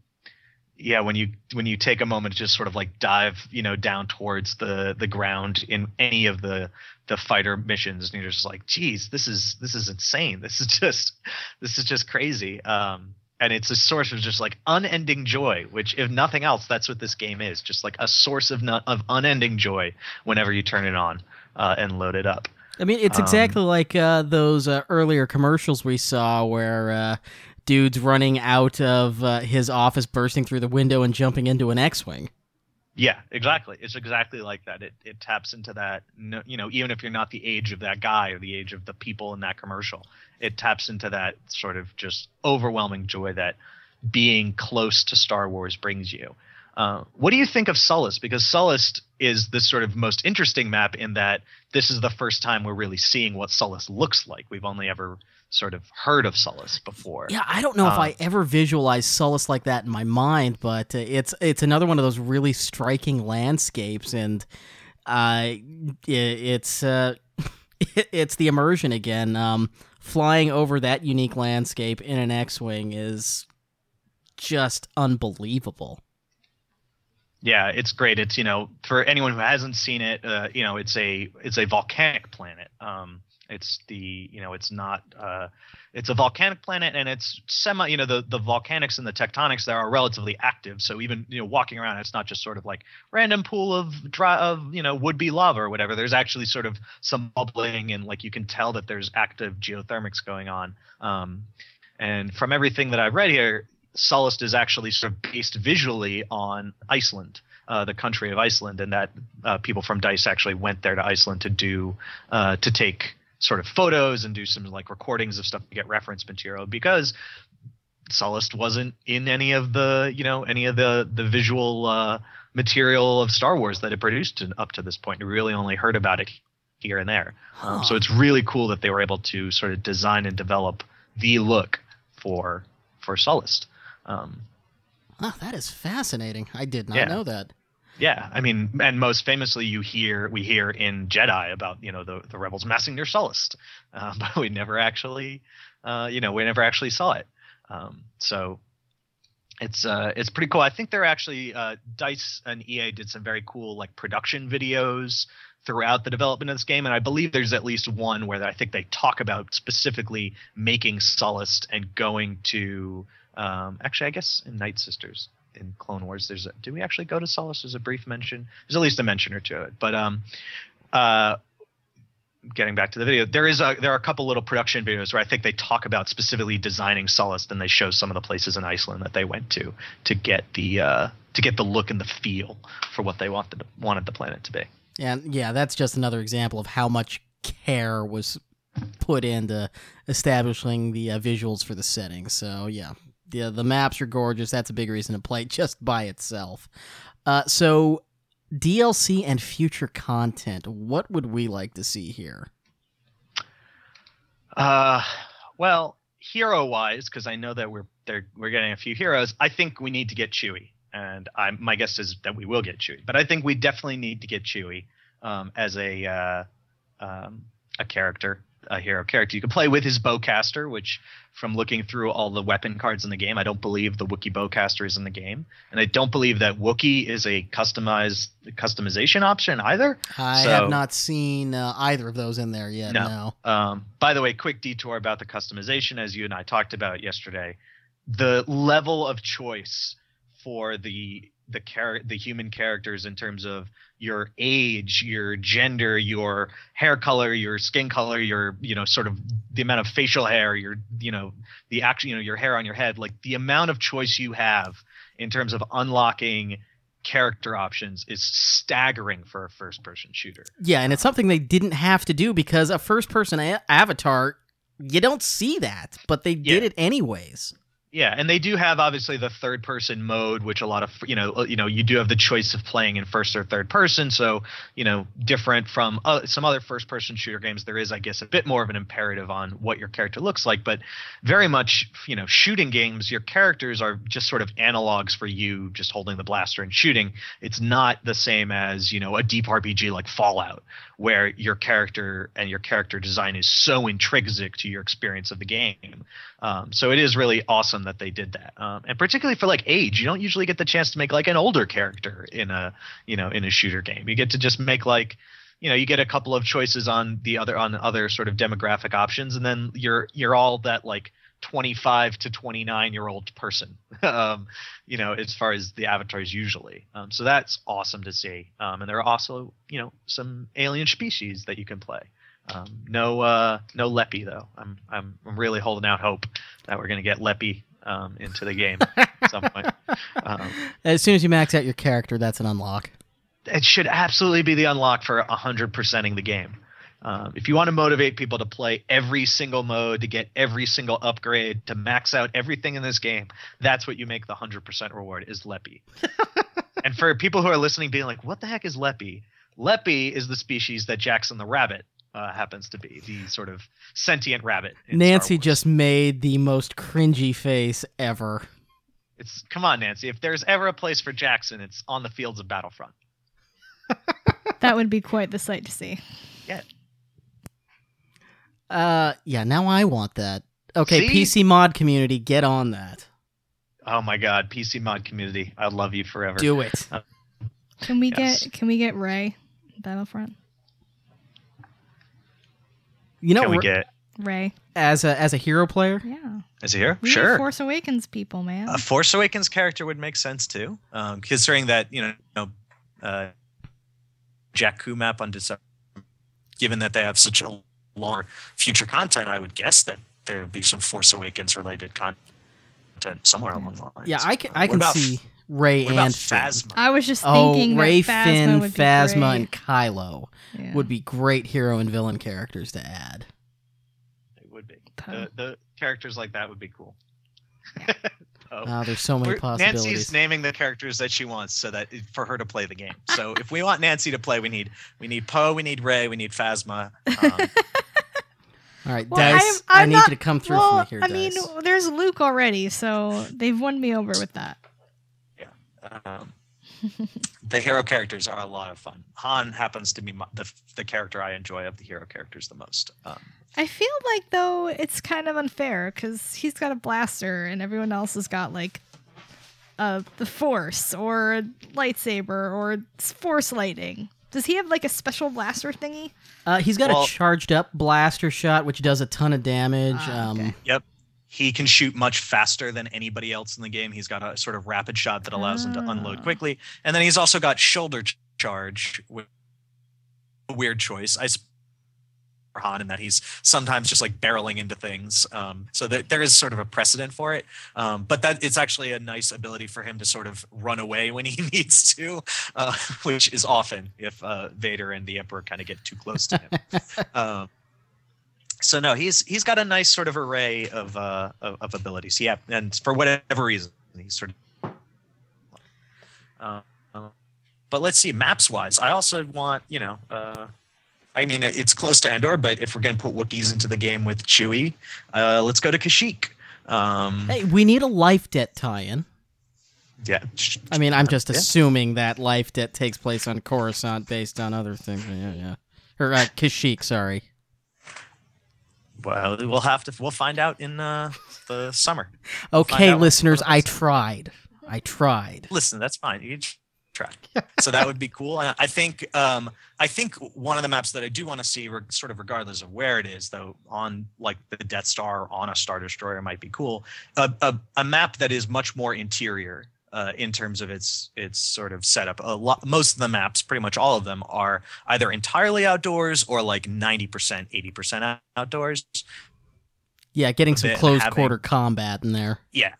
[SPEAKER 6] yeah when you when you take a moment to just sort of like dive you know down towards the the ground in any of the the fighter missions and you're just like geez this is this is insane. This is <laughs> just this is just crazy. Um and it's a source of just like unending joy which if nothing else that's what this game is just like a source of no- of unending joy whenever you turn it on uh, and load it up
[SPEAKER 4] I mean, it's
[SPEAKER 6] Um,
[SPEAKER 4] exactly like uh, those uh, earlier commercials we saw where uh, dude's running out of uh, his office, bursting through the window and jumping into an X-wing.
[SPEAKER 6] Yeah, exactly. It's exactly like that. It it taps into that. You know, even if you're not the age of that guy or the age of the people in that commercial, it taps into that sort of just overwhelming joy that being close to Star Wars brings you. Uh, what do you think of Sullust? Because Sullust is the sort of most interesting map in that this is the first time we're really seeing what Sullust looks like. We've only ever sort of heard of Sullust before.
[SPEAKER 4] Yeah, I don't know if I ever visualized Sullust like that in my mind, but uh, it's it's another one of those really striking landscapes, and uh, it's uh, <laughs> it's the immersion again. Um, flying over that unique landscape in an X-wing is just unbelievable.
[SPEAKER 6] Yeah, it's great. It's you know for anyone who hasn't seen it, uh, you know it's a it's a volcanic planet. Um, it's the you know it's not uh, it's a volcanic planet and it's semi you know the the volcanics and the tectonics there are relatively active. So even you know walking around, it's not just sort of like random pool of dry of you know would be lava or whatever. There's actually sort of some bubbling and like you can tell that there's active geothermics going on. Um, and from everything that I've read here, Sullust is actually sort of based visually on Iceland, uh, the country of Iceland, and that uh, people from Dice actually went there to Iceland to do uh, to take sort of photos and do some like recordings of stuff to get reference material because Sullust wasn't in any of the you know any of the the visual uh, material of Star Wars that it produced up to this point. We really only heard about it here and there. Um, so it's really cool that they were able to sort of design and develop the look for for Sullust. Um,
[SPEAKER 4] Oh, that is fascinating. I did not
[SPEAKER 6] Yeah.
[SPEAKER 4] know that.
[SPEAKER 6] Yeah, I mean, and most famously, you hear we hear in Jedi about you know the the rebels massing near Sullust, <laughs> uh, but we never actually, uh, you know, we never actually saw it. Um, so it's uh it's pretty cool. I think they're actually uh, Dice and EA did some very cool like production videos throughout the development of this game, and I believe there's at least one where I think they talk about specifically making Sullust and going to um, actually I guess in Night Sisters in Clone Wars there's a, do we actually go to Sullust? There's a brief mention. There's at least a mention or two of it, but um uh getting back to the video, there is a there are a couple little production videos where I think they talk about specifically designing Sullust. and they show some of the places in Iceland that they went to to get the uh, to get the look and the feel for what they wanted wanted the planet to be.
[SPEAKER 4] And yeah, that's just another example of how much care was put into establishing the uh, visuals for the setting. So yeah, the the maps are gorgeous. That's a big reason to play <laughs> just by itself. Uh, so DLC and future content. What would we like to see here?
[SPEAKER 6] Uh, well, hero wise, because I know that we're we're getting a few heroes. I think we need to get Chewie, and I my guess is that we will get Chewie. But I think we definitely need to get Chewie um, as a uh, um, a character a hero character. You can play with his bowcaster, which from looking through all the weapon cards in the game, I don't believe the Wookiee bowcaster is in the game, and I don't believe that Wookiee is a customized customization option either.
[SPEAKER 4] I
[SPEAKER 6] So-
[SPEAKER 4] have not seen uh, either of those in there yet. No.
[SPEAKER 6] No. Um, by the way, quick detour about the customization, as you and I talked about yesterday. The level of choice for the the char- the human characters in terms of your age, your gender, your hair color, your skin color, your you know sort of the amount of facial hair, your you know the actual you know your hair on your head, like the amount of choice you have in terms of unlocking character options is staggering for a first person shooter.
[SPEAKER 4] Yeah, and it's something they didn't have to do because a first person a- avatar, you don't see that, but they did
[SPEAKER 6] Yeah.
[SPEAKER 4] it anyways.
[SPEAKER 6] Yeah, and they do have obviously the third person mode, which a lot of you know you know you do have the choice of playing in first or third person. So you know different from uh, some other first person shooter games, there is I guess a bit more of an imperative on what your character looks like. But very much you know shooting games, your characters are just sort of analogs for you just holding the blaster and shooting. It's not the same as you know a deep RPG like Fallout, where your character and your character design is so intrinsic to your experience of the game. Um, so it is really awesome that they did that, um, and particularly for like age, you don't usually get the chance to make like an older character in a you know in a shooter game. You get to just make like you know you get a couple of choices on the other on other sort of demographic options, and then you're you're all that like 25 to 29 year old person <laughs> um, you know as far as the avatars usually. Um, so that's awesome to see. Um, and there are also you know some alien species that you can play. Um, no uh, no Lepi though. I'm, I'm really holding out hope that we're gonna get Lepi um, into the game <laughs> at some point um,
[SPEAKER 4] As soon as you max out your character, that's an unlock.
[SPEAKER 6] it should absolutely be the unlock for 100%ing the game. Um, if you want to motivate people to play every single mode, to get every single upgrade, to max out everything in this game, that's what you make the 100% reward is Lepi. <laughs> and for people who are listening, being like, what the heck is Lepi? Lepi is the species that Jaxxon the Rabbit uh, happens to be, the sort of sentient rabbit. in
[SPEAKER 4] Nancy just made the most cringy face ever.
[SPEAKER 6] It's come on, Nancy. If there's ever a place for Jaxxon, it's on the fields of Battlefront. <laughs>
[SPEAKER 5] That would be quite the sight to see. Yeah.
[SPEAKER 4] Uh, yeah. Now I want that. Okay,
[SPEAKER 6] See?
[SPEAKER 4] PC mod community, get on that.
[SPEAKER 6] Oh my God, PC mod community, I love you forever.
[SPEAKER 4] Do it.
[SPEAKER 5] Can we
[SPEAKER 6] Yes.
[SPEAKER 5] get can we get Rey Battlefront?
[SPEAKER 4] You know,
[SPEAKER 6] Can we
[SPEAKER 4] r-
[SPEAKER 6] get
[SPEAKER 5] Rey.
[SPEAKER 4] as a as a hero player,
[SPEAKER 5] Yeah.
[SPEAKER 6] as a hero,
[SPEAKER 5] We need
[SPEAKER 6] Sure.
[SPEAKER 5] Force Awakens people, man.
[SPEAKER 6] A Force Awakens character would make sense too, um, considering that you know, you know uh, Jakku map on December. Given that they have such a long future content, I would guess that there would be some Force Awakens related content somewhere along the lines.
[SPEAKER 4] yeah, I can I
[SPEAKER 6] what
[SPEAKER 4] can
[SPEAKER 6] about-
[SPEAKER 4] see Rey
[SPEAKER 6] What about
[SPEAKER 4] and Finn.
[SPEAKER 6] Phasma?
[SPEAKER 5] I was just thinking,
[SPEAKER 4] Oh,
[SPEAKER 5] thinking
[SPEAKER 4] Rey,
[SPEAKER 5] that Phasma
[SPEAKER 4] Finn,
[SPEAKER 5] would be
[SPEAKER 4] Phasma,
[SPEAKER 5] great.
[SPEAKER 4] and Kylo
[SPEAKER 5] Yeah.
[SPEAKER 4] would be great hero and villain characters to add.
[SPEAKER 6] It would be. The, the characters like that would be cool. Oh. <laughs>
[SPEAKER 4] Oh, there's so many
[SPEAKER 6] We're-
[SPEAKER 4] possibilities.
[SPEAKER 6] Nancy's naming the characters that she wants so that for her to play the game. So if we want Nancy to play, we need we need Poe, we need Rey, we need Phasma. Um, <laughs>
[SPEAKER 4] All right,
[SPEAKER 5] Well,
[SPEAKER 4] Dice,
[SPEAKER 5] I'm-
[SPEAKER 4] i
[SPEAKER 5] I'm
[SPEAKER 4] need
[SPEAKER 5] not-
[SPEAKER 4] you to come through
[SPEAKER 5] well,
[SPEAKER 4] for me here,
[SPEAKER 5] I
[SPEAKER 4] Dice.
[SPEAKER 5] mean, there's Luke already, so they've won me over with that.
[SPEAKER 6] Um, the hero characters are a lot of fun. Han happens to be my, the the character I enjoy of the hero characters the most. Um,
[SPEAKER 5] I feel like though it's kind of unfair because he's got a blaster and everyone else has got like uh, the Force or a lightsaber or Force lightning? Does he have like a special blaster thingy?
[SPEAKER 4] Uh, he's got
[SPEAKER 6] Well-
[SPEAKER 4] a charged up blaster shot, which does a ton of damage.
[SPEAKER 5] Ah,
[SPEAKER 4] um.
[SPEAKER 6] Yep. He can shoot much faster than anybody else in the game. He's got a sort of rapid shot that allows him to unload
[SPEAKER 5] Ah.
[SPEAKER 6] quickly. And then he's also got shoulder ch- charge, which a weird choice. I suppose Han in that he's sometimes just like barreling into things. Um, so that there is sort of a precedent for it. Um, but that it's actually a nice ability for him to sort of run away when he <laughs> needs to, uh, which is often if uh, Vader and the Emperor kind of get too close to him. <laughs> um, so no, he's he's got a nice sort of array of uh of, of abilities. Yeah, and for whatever reason, he's sort of. Uh, but let's see, maps wise, I also want you know, uh, I mean it's close to Endor, but if we're gonna put Wookiees into the game with Chewie, uh, let's go to Kashyyyk. Um,
[SPEAKER 4] Hey, we need a life debt tie-in.
[SPEAKER 6] yeah,
[SPEAKER 4] I mean, I'm just
[SPEAKER 6] Yeah.
[SPEAKER 4] assuming that life debt takes place on Coruscant based on other things. Yeah, yeah. Or uh, Kashyyyk, sorry.
[SPEAKER 6] Well, we'll have to we'll find out in uh, the summer.
[SPEAKER 4] Okay,
[SPEAKER 6] out what-
[SPEAKER 4] listeners, I tried. I tried.
[SPEAKER 6] listen that's fine you try so that would be cool and i think um i think one of the maps that i do want to see re- sort of regardless of where it is though on like the death star on a star destroyer might be cool a, a map that is much more interior uh, in terms of its its sort of setup. A lot most of the maps pretty much all of them are either entirely outdoors or like 90% 80% outdoors.
[SPEAKER 4] Yeah, getting some close quarter combat in there.
[SPEAKER 6] yeah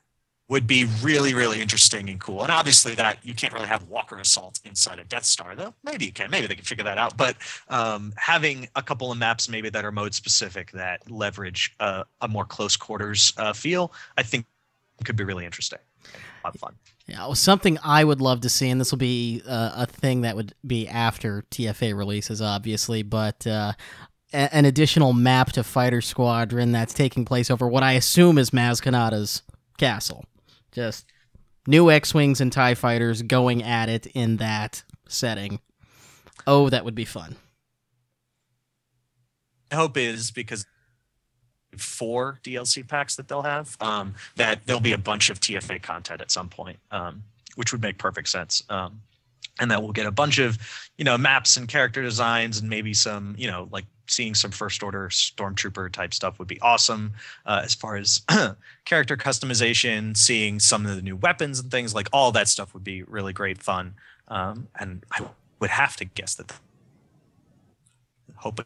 [SPEAKER 6] would be really really interesting and cool. And obviously that you can't really have walker assault inside a death star though. Maybe you can. Maybe they can figure that out. But um, having a couple of maps maybe that are mode specific that leverage uh, a more close quarters uh, feel i think could be really interesting lot of fun
[SPEAKER 4] Yeah, well, something I would love to see, and this will be uh, a thing that would be after TFA releases, obviously, but uh, a- an additional map to Fighter Squadron that's taking place over what I assume is Maz Kanata's castle. Just new X-wings and Tie fighters going at it in that setting. Oh, that would be fun.
[SPEAKER 6] I hope is because four DLC packs that they'll have, um, that there'll be a bunch of TFA content at some point, um, which would make perfect sense. Um, and that we'll get a bunch of, you know, maps and character designs and maybe some, you know, like seeing some first order stormtrooper type stuff would be awesome. Uh, as far as <clears throat> character customization, seeing some of the new weapons and things like all that stuff would be really great fun. Um, and I would have to guess that hope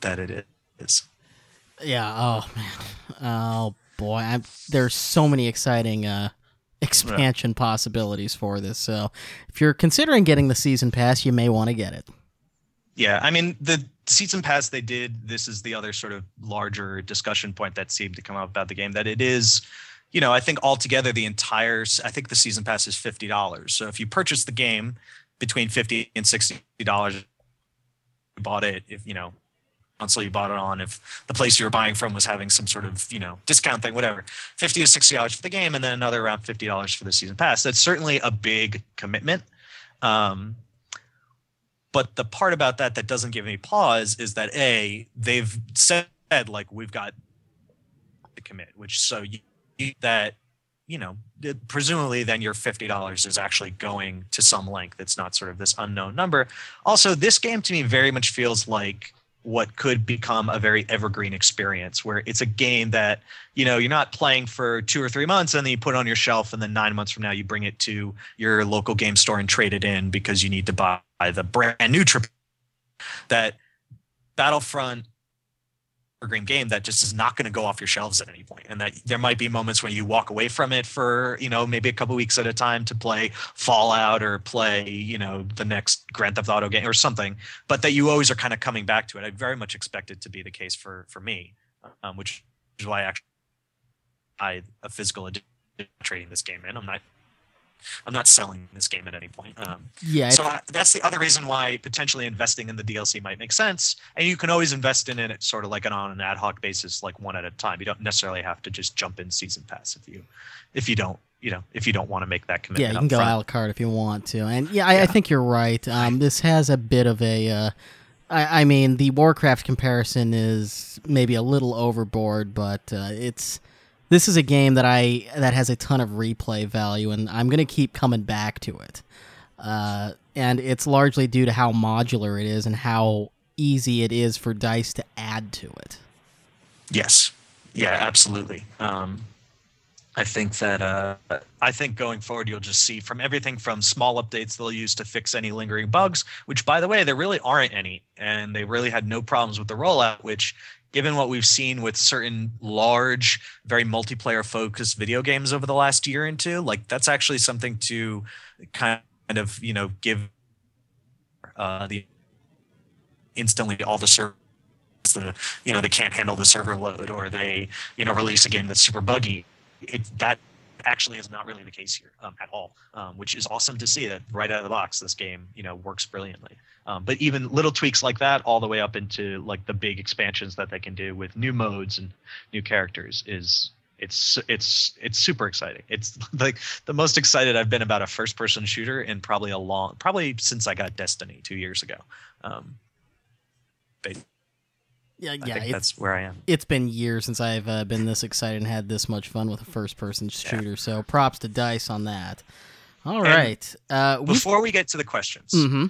[SPEAKER 6] that it is.
[SPEAKER 4] Yeah. Oh man. Oh boy. I'm, there's so many exciting uh, expansion possibilities for this. So if you're considering getting the season pass, you may want to get it.
[SPEAKER 6] Yeah, I mean the season pass they did. This is the other sort of larger discussion point that seemed to come up about the game. That it is, you know, I think altogether the entire. I think the season pass is fifty dollars. So if you purchase the game between fifty and sixty dollars, you bought it. If you know, console you bought it on. If the place you were buying from was having some sort of you know discount thing, whatever, fifty to sixty dollars for the game, and then another around fifty dollars for the season pass. That's certainly a big commitment. Um, but the part about that that doesn't give me pause is that a they've said like we've got to commit, which so you, that you know presumably then your fifty dollars is actually going to some length. It's not sort of this unknown number. Also, this game to me very much feels like what could become a very evergreen experience where it's a game that you know you're not playing for two or three months and then you put it on your shelf and then nine months from now you bring it to your local game store and trade it in because you need to buy the brand new trip that battlefront evergreen game that just is not going to go off your shelves at any point and that there might be moments when you walk away from it for you know maybe a couple weeks at a time to play fallout or play you know the next grand theft auto game or something but that you always are kind of coming back to it. I very much expect it to be the case for for me um, which is why I actually i a physical edition trading this game in i'm not i'm not selling this game at any point um,
[SPEAKER 4] Yeah.
[SPEAKER 6] so I, that's the other reason why potentially investing in the DLC might make sense. And you can always invest in it sort of like an on an ad hoc basis, like one at a time. You don't necessarily have to just jump in season pass if you if you don't you know if you don't want to make that
[SPEAKER 4] yeah,
[SPEAKER 6] commitment.
[SPEAKER 4] you can go
[SPEAKER 6] front.
[SPEAKER 4] a la carte if you want to. And yeah, I, I think you're right. Um, this has a bit of a. Uh, I, I mean, the Warcraft comparison is maybe a little overboard, but uh, it's this is a game that I that has a ton of replay value, and I'm gonna keep coming back to it. Uh, and it's largely due to how modular it is and how easy it is for dice to add to it.
[SPEAKER 6] Yes. Yeah, absolutely. Um, I think that uh, I think going forward you'll just see from everything from small updates they'll use to fix any lingering bugs, which by the way there really aren't any, and they really had no problems with the rollout. Which, given what we've seen with certain large, very multiplayer focused video games over the last year and two, like that's actually something to kind of you know give uh, the instantly all the servers the you know they can't handle the server load or they you know release a game that's super buggy. It that actually is not really the case here um, at all um, which is awesome to see that right out of the box this game you know works brilliantly. Um, but even little tweaks like that all the way up into like the big expansions that they can do with new modes and new characters is it's it's it's super exciting. It's <laughs> like the most excited i've been about a first person shooter in probably a long probably since i got destiny two years ago um, but
[SPEAKER 4] Yeah,
[SPEAKER 6] I
[SPEAKER 4] yeah,
[SPEAKER 6] think that's where I am.
[SPEAKER 4] it's been years since I've uh, been this excited and had this much fun with a first-person shooter. So props to Dice on that. All right, uh, we,
[SPEAKER 6] Before we get to the questions,
[SPEAKER 4] hmm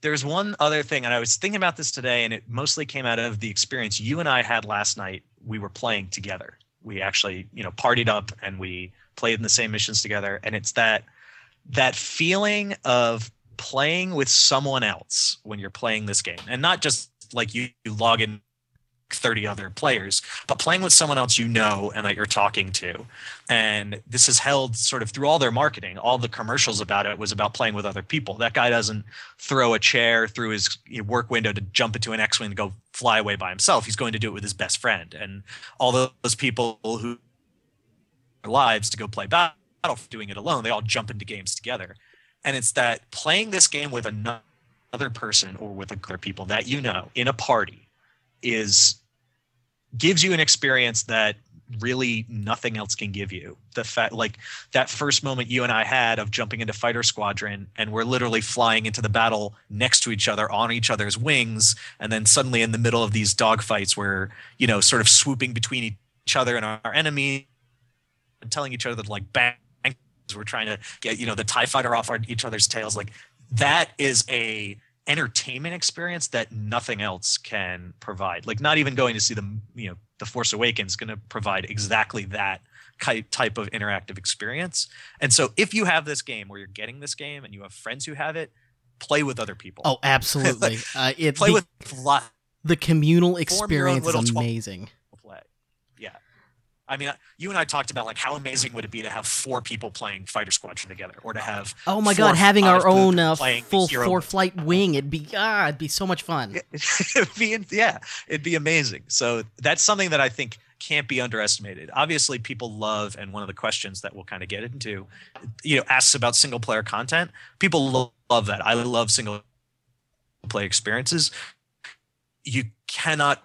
[SPEAKER 6] there's one other thing, and I was thinking about this today, and it mostly came out of the experience you and I had last night. We were playing together. We actually, you know, partied up and we played in the same missions together, and it's that that feeling of playing with someone else when you're playing this game, and not just like you, you log in 30 other players, but playing with someone else you know and that you're talking to. And this is held sort of through all their marketing. All the commercials about it was about playing with other people. That guy doesn't throw a chair through his work window to jump into an X-wing to go fly away by himself. He's going to do it with his best friend. And all those people who their lives to go play battle doing it alone, they all jump into games together. And it's that playing this game with another person or with other people that you know in a party is gives you an experience that really nothing else can give you. The fact like that first moment you and I had of jumping into fighter squadron and we're literally flying into the battle next to each other on each other's wings and then suddenly in the middle of these dogfights we're, you know, sort of swooping between each other and our, our enemy and telling each other that like bang we're trying to get, you know, the TIE fighter off our, each other's tails. Like that is a entertainment experience that nothing else can provide. Like not even going to see the you know the Force Awakens going to provide exactly that type of interactive experience. And so if you have this game where you're getting this game and you have friends who have it, play with other people.
[SPEAKER 4] Oh, absolutely. <laughs> uh, it
[SPEAKER 6] play
[SPEAKER 4] the,
[SPEAKER 6] with lot
[SPEAKER 4] the communal experience is amazing.
[SPEAKER 6] I mean, you and I talked about like how amazing would it be to have four people playing Fighter Squadron together, or to have
[SPEAKER 4] Oh my god, having our own uh, full four flight wing, it'd be ah, it'd be so much fun. <laughs>
[SPEAKER 6] it'd be yeah it'd be amazing. So that's something that i think can't be underestimated. Obviously people love and one of the questions that we'll kind of get into you know asks about single player content. People lo- love that. I love single player experiences. You cannot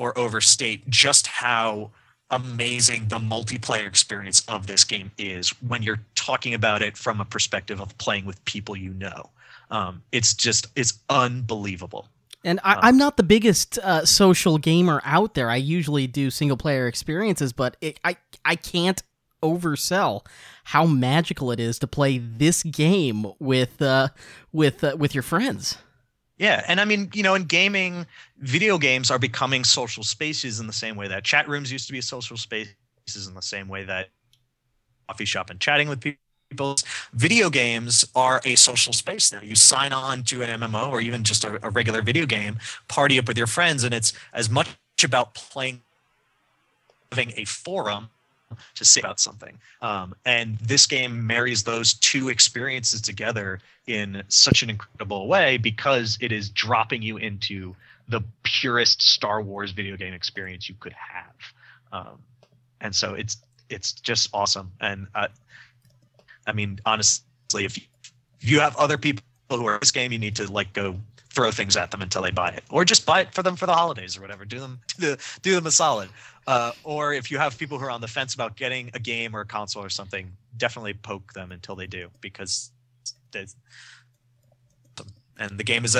[SPEAKER 6] or overstate just how amazing the multiplayer experience of this game is when you're talking about it from a perspective of playing with people you know um, it's just it's unbelievable
[SPEAKER 4] And I, I'm not the biggest uh, social gamer out there. I usually do single player experiences, but it, I I can't oversell how magical it is to play this game with uh, with uh, with your friends.
[SPEAKER 6] Yeah, and I mean, you know, in gaming, video games are becoming social spaces in the same way that chat rooms used to be social spaces in the same way that coffee shop and chatting with people. Video games are a social space now. You sign on to an MMO or even just a, a regular video game, party up with your friends, and it's as much about playing, having a forum <laughs> to say about something. Um, and this game marries those two experiences together in such an incredible way because it is dropping you into the purest Star Wars video game experience you could have. Um, and so it's it's just awesome. And uh, I mean, honestly, if you, if you have other people who are this game, you need to like go throw things at them until they buy it, or just buy it for them for the holidays or whatever. Do them do, them a solid. Uh, or if you have people who are on the fence about getting a game or a console or something, definitely poke them until they do because they, and the game is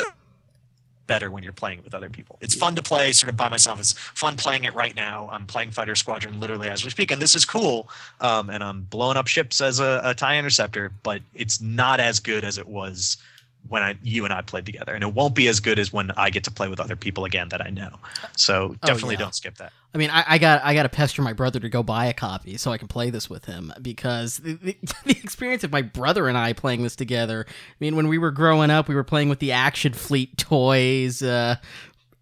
[SPEAKER 6] better when you're playing it with other people. It's fun to play sort of by myself. It's fun playing it right now. I'm playing Fighter Squadron literally as we speak, and this is cool. Um, and I'm blowing up ships as a, a tie interceptor, but it's not as good as it was when I you and I played together, and it won't be as good as when I get to play with other people again that I know. So
[SPEAKER 4] Oh,
[SPEAKER 6] definitely
[SPEAKER 4] yeah.
[SPEAKER 6] don't skip that.
[SPEAKER 4] I mean, I, I got I got to pester my brother to go buy a copy so I can play this with him because the, the, <laughs> the experience of my brother and I playing this together. I mean, when we were growing up, we were playing with the Action Fleet toys, uh,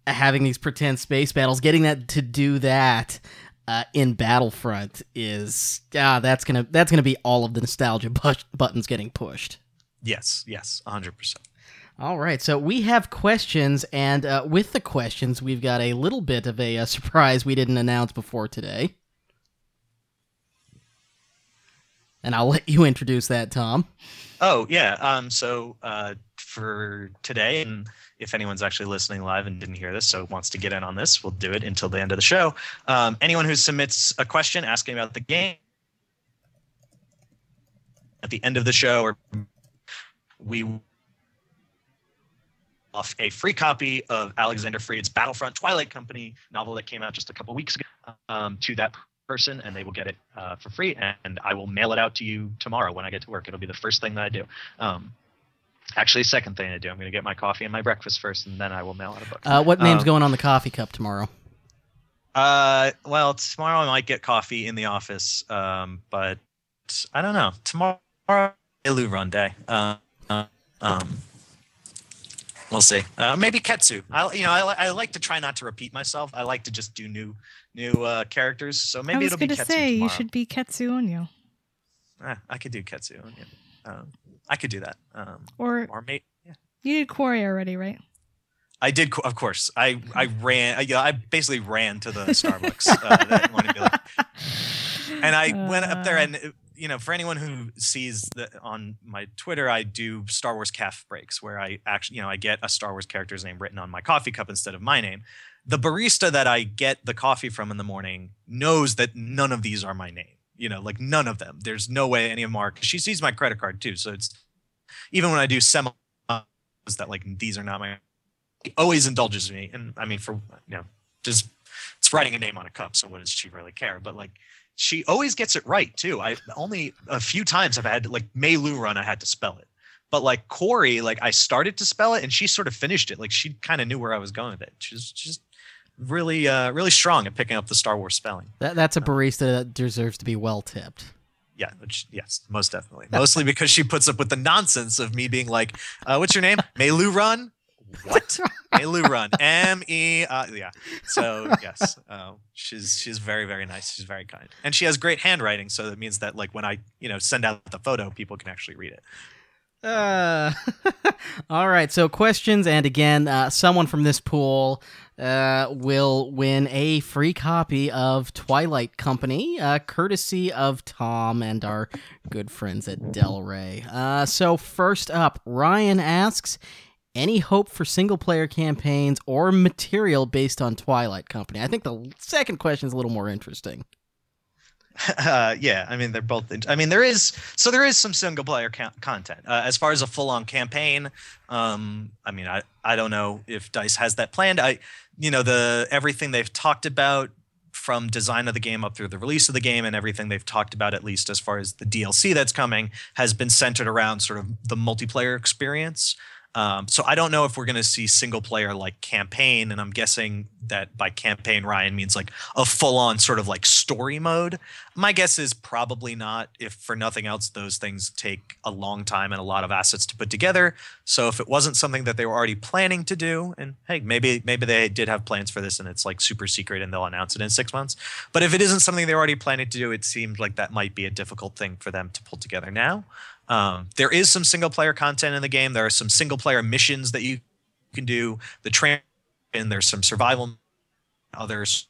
[SPEAKER 4] having these pretend space battles. Getting that to do that uh, in Battlefront is ah, that's gonna that's gonna be all of the nostalgia bu- buttons getting pushed.
[SPEAKER 6] Yes, yes, 100. percent
[SPEAKER 4] All right, so we have questions, and uh, with the questions, we've got a little bit of a, uh surprise we didn't announce before today. And I'll let you introduce that, Tom.
[SPEAKER 6] Oh yeah. Um. So uh, for today, and if anyone's actually listening live and didn't hear this, so wants to get in on this, we'll do it until the end of the show. Um, anyone who submits a question asking about the game at the end of the show, or we off a free copy of Alexander Freed's Battlefront Twilight Company novel that came out just a couple weeks ago um, to that person, and they will get it uh, for free. And I will mail it out to you tomorrow when I get to work. It'll be the first thing that I do. Um, actually, second thing I do. I'm going to get my coffee and my breakfast first, and then I will mail out a book.
[SPEAKER 4] Uh, what name's
[SPEAKER 6] Um,
[SPEAKER 4] going on the coffee cup tomorrow?
[SPEAKER 6] Uh, well, tomorrow I might get coffee in the office, um, but I don't know. Tomorrow, Ilu run day. Uh, uh, um, we'll see. Uh, maybe Ketsu. I, you know, I, I like to try not to repeat myself. I like to just do new, new uh, characters. So maybe it'll be Ketsu.
[SPEAKER 5] I was going to say you should be Ketsu Onyo
[SPEAKER 6] Ah, I could do Ketsu. Yeah. Um, I could do that. Um,
[SPEAKER 5] or
[SPEAKER 6] or mate. Yeah.
[SPEAKER 5] you did Quarrie already, right?
[SPEAKER 6] I did, of course. I I ran. I, yeah, I basically ran to the Starbucks. uh, that be like, and I went up there,
[SPEAKER 5] Uh.
[SPEAKER 6] and you know, for anyone who sees the on my Twitter, I do Star Wars caf breaks where I actually, you know, I get a Star Wars character's name written on my coffee cup instead of my name. The barista that I get the coffee from in the morning knows that none of these are my name. You know, like none of them. There's no way any of. 'cause She sees my credit card too, so it's even when I do semi that like these are not my always indulges me and i mean for you know just it's writing a name on a cup so what does she really care but like she always gets it right too. I only a few times i've had like Meiloorun i had to spell it. But like Quarrie like i started to spell it and she sort of finished it. Like she kind of knew where i was going with it. She's just really uh really strong at picking up the star wars spelling.
[SPEAKER 4] That, that's a barista that deserves to be well tipped.
[SPEAKER 6] yeah which, yes most definitely. Mostly because she puts up with the nonsense of me being like uh, what's your name? <laughs> Meiloorun what Meiloorun M E uh, yeah so yes uh, she's she's very very nice she's very kind and she has great handwriting so that means that like when I you know send out the photo people can actually read it
[SPEAKER 4] Uh, <laughs> all right. So questions, and again, uh, someone from this pool uh, will win a free copy of Twilight Company, uh, courtesy of Tom and our good friends at Del Rey. Uh, so first up, Ryan asks. Any hope for single player campaigns or material based on Twilight Company? I think the second question is a little more interesting. <laughs>
[SPEAKER 6] uh, yeah, I mean they're both. I mean there is so there is some single player ca- content uh, as far as a full on campaign. Um, I mean I I don't know if Dice has that planned. I you know the everything they've talked about from design of the game up through the release of the game and everything they've talked about at least as far as the DLC that's coming has been centered around sort of the multiplayer experience. Um, so I don't know if we're going to see single player like campaign, and I'm guessing that by campaign Ryan means like a full on sort of like story mode. My guess is probably not. If for nothing else, those things take a long time and a lot of assets to put together. So if it wasn't something that they were already planning to do, and hey, maybe maybe they did have plans for this and it's like super secret and they'll announce it in six months. But if it isn't something they're already planning to do, it seems like that might be a difficult thing for them to pull together now. Um, there is some single player content in the game. There are some single player missions that you can do. The train and there's some survival others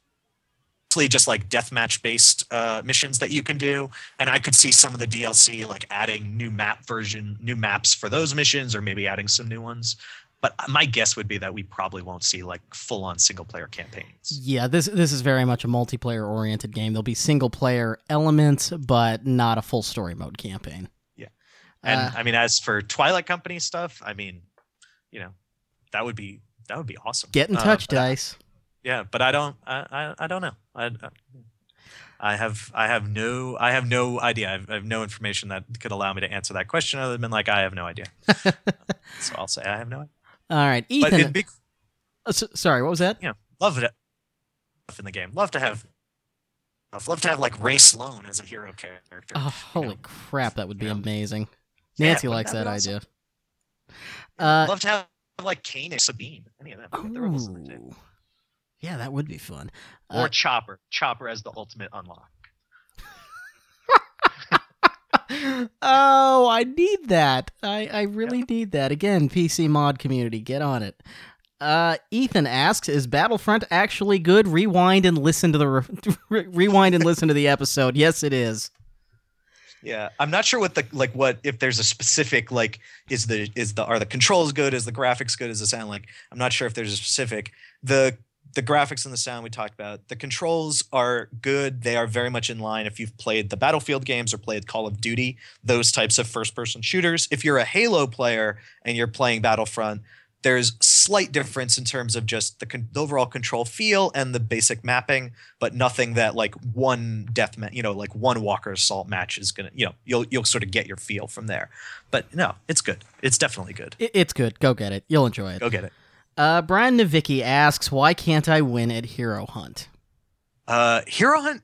[SPEAKER 6] just like deathmatch based uh, missions that you can do and i could see some of the dlc like adding new map version new maps for those missions or maybe adding some new ones but my guess would be that we probably won't see like full on single player campaigns
[SPEAKER 4] Yeah, this this is very much a multiplayer oriented game. There'll be single player elements, but not a full story mode campaign.
[SPEAKER 6] And
[SPEAKER 4] Uh,
[SPEAKER 6] i mean as for twilight company stuff i mean you know that would be that would be awesome.
[SPEAKER 4] Get in
[SPEAKER 6] Uh,
[SPEAKER 4] touch,
[SPEAKER 6] but-
[SPEAKER 4] Dice.
[SPEAKER 6] Yeah, but I don't. I I, I don't know. I, I I have I have no I have no idea. I have, I have no information that could allow me to answer that question other than like I have no idea. <laughs> so I'll say I have no idea.
[SPEAKER 4] All right, Ethan.
[SPEAKER 6] be
[SPEAKER 4] uh, s- sorry, what was that? Yeah.
[SPEAKER 6] Love it in the game. Love to have. I'd love to have like Rae Sloane as a hero character.
[SPEAKER 4] Oh,
[SPEAKER 6] you
[SPEAKER 4] holy
[SPEAKER 6] know.
[SPEAKER 4] crap, that would be amazing.
[SPEAKER 6] Yeah,
[SPEAKER 4] Nancy
[SPEAKER 6] wouldn't
[SPEAKER 4] likes
[SPEAKER 6] that
[SPEAKER 4] that idea. Uh,
[SPEAKER 6] love to have like Kane and Sabine. Any of them. They're almost in the same.
[SPEAKER 4] ooh. yeah, that would be fun.
[SPEAKER 6] Or
[SPEAKER 4] Uh,
[SPEAKER 6] Chopper. Chopper as the ultimate unlock. <laughs>
[SPEAKER 4] oh, I need that. I, I really need that. Again, PC mod community, get on it. Uh, Ethan asks, "Is Battlefront actually good? Rewind and listen to the re- <laughs> rewind and listen to the episode. Yes, it is.
[SPEAKER 6] Yeah, I'm not sure what the like what if there's a specific like is the is the are the controls good? Is the graphics good? Is the sound like? I'm not sure if there's a specific the the graphics and the sound we talked about. The controls are good. They are very much in line if you've played the Battlefield games or played Call of Duty, those types of first person shooters. If you're a Halo player and you're playing Battlefront, there's slight difference in terms of just the, con- the overall control feel and the basic mapping, but nothing that like one death ma- you know, like one Walker Assault match is gonna, you know, you'll you'll sort of get your feel from there. But no, it's good. It's definitely good.
[SPEAKER 4] It's good. Go get it. You'll enjoy it.
[SPEAKER 6] Go get it.
[SPEAKER 4] Uh, Brian Navicki asks, "Why can't I win at Hero Hunt?"
[SPEAKER 6] Uh, Hero Hunt,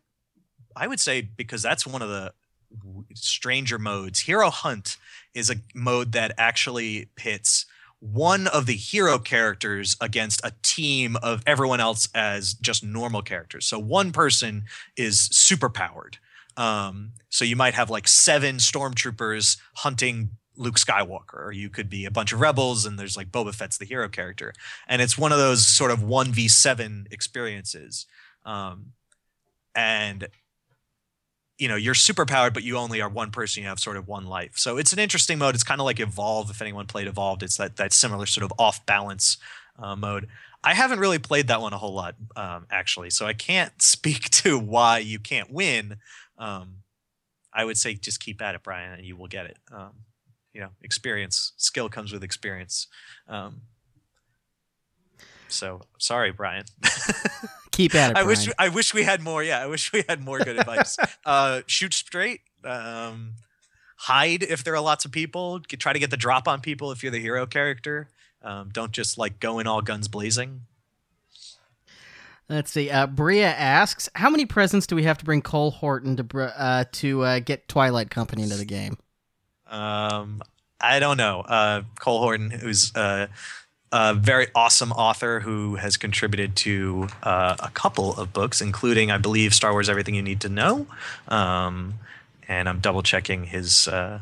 [SPEAKER 6] I would say because that's one of the w- stranger modes. Hero Hunt is a mode that actually pits one of the hero characters against a team of everyone else as just normal characters. So one person is super powered. Um, so you might have like seven stormtroopers hunting Luke Skywalker, or you could be a bunch of rebels and there's like Boba Fett's the hero character. And it's one of those sort of 1v7 experiences. Um, and you know you're super powered but you only are one person you have sort of one life. So it's an interesting mode. It's kind of like evolve if anyone played evolved. It's that that similar sort of off balance uh, mode. I haven't really played that one a whole lot um, actually so i can't <laughs> speak to why you can't win. Um, i would say just keep at it brian and you will get it. Um, you know experience skill comes with experience. Um, so sorry brian <laughs>
[SPEAKER 4] Keep at it.
[SPEAKER 6] I wish I wish we had more. Yeah, I wish we had more good advice. <laughs> Uh, shoot straight. Um, hide if there are lots of people. Try to get the drop on people if you're the hero character. Um, don't just like go in all guns blazing.
[SPEAKER 4] Let's see. Uh, Bria asks, "How many presents do we have to bring Cole Horton to br- uh, to uh, get Twilight Company into the game?"
[SPEAKER 6] Um, I don't know. Uh, Cole Horton, who's uh, a very awesome author who has contributed to uh, a couple of books, including, I believe, Star Wars: Everything You Need to Know. Um, and I'm double checking his, uh,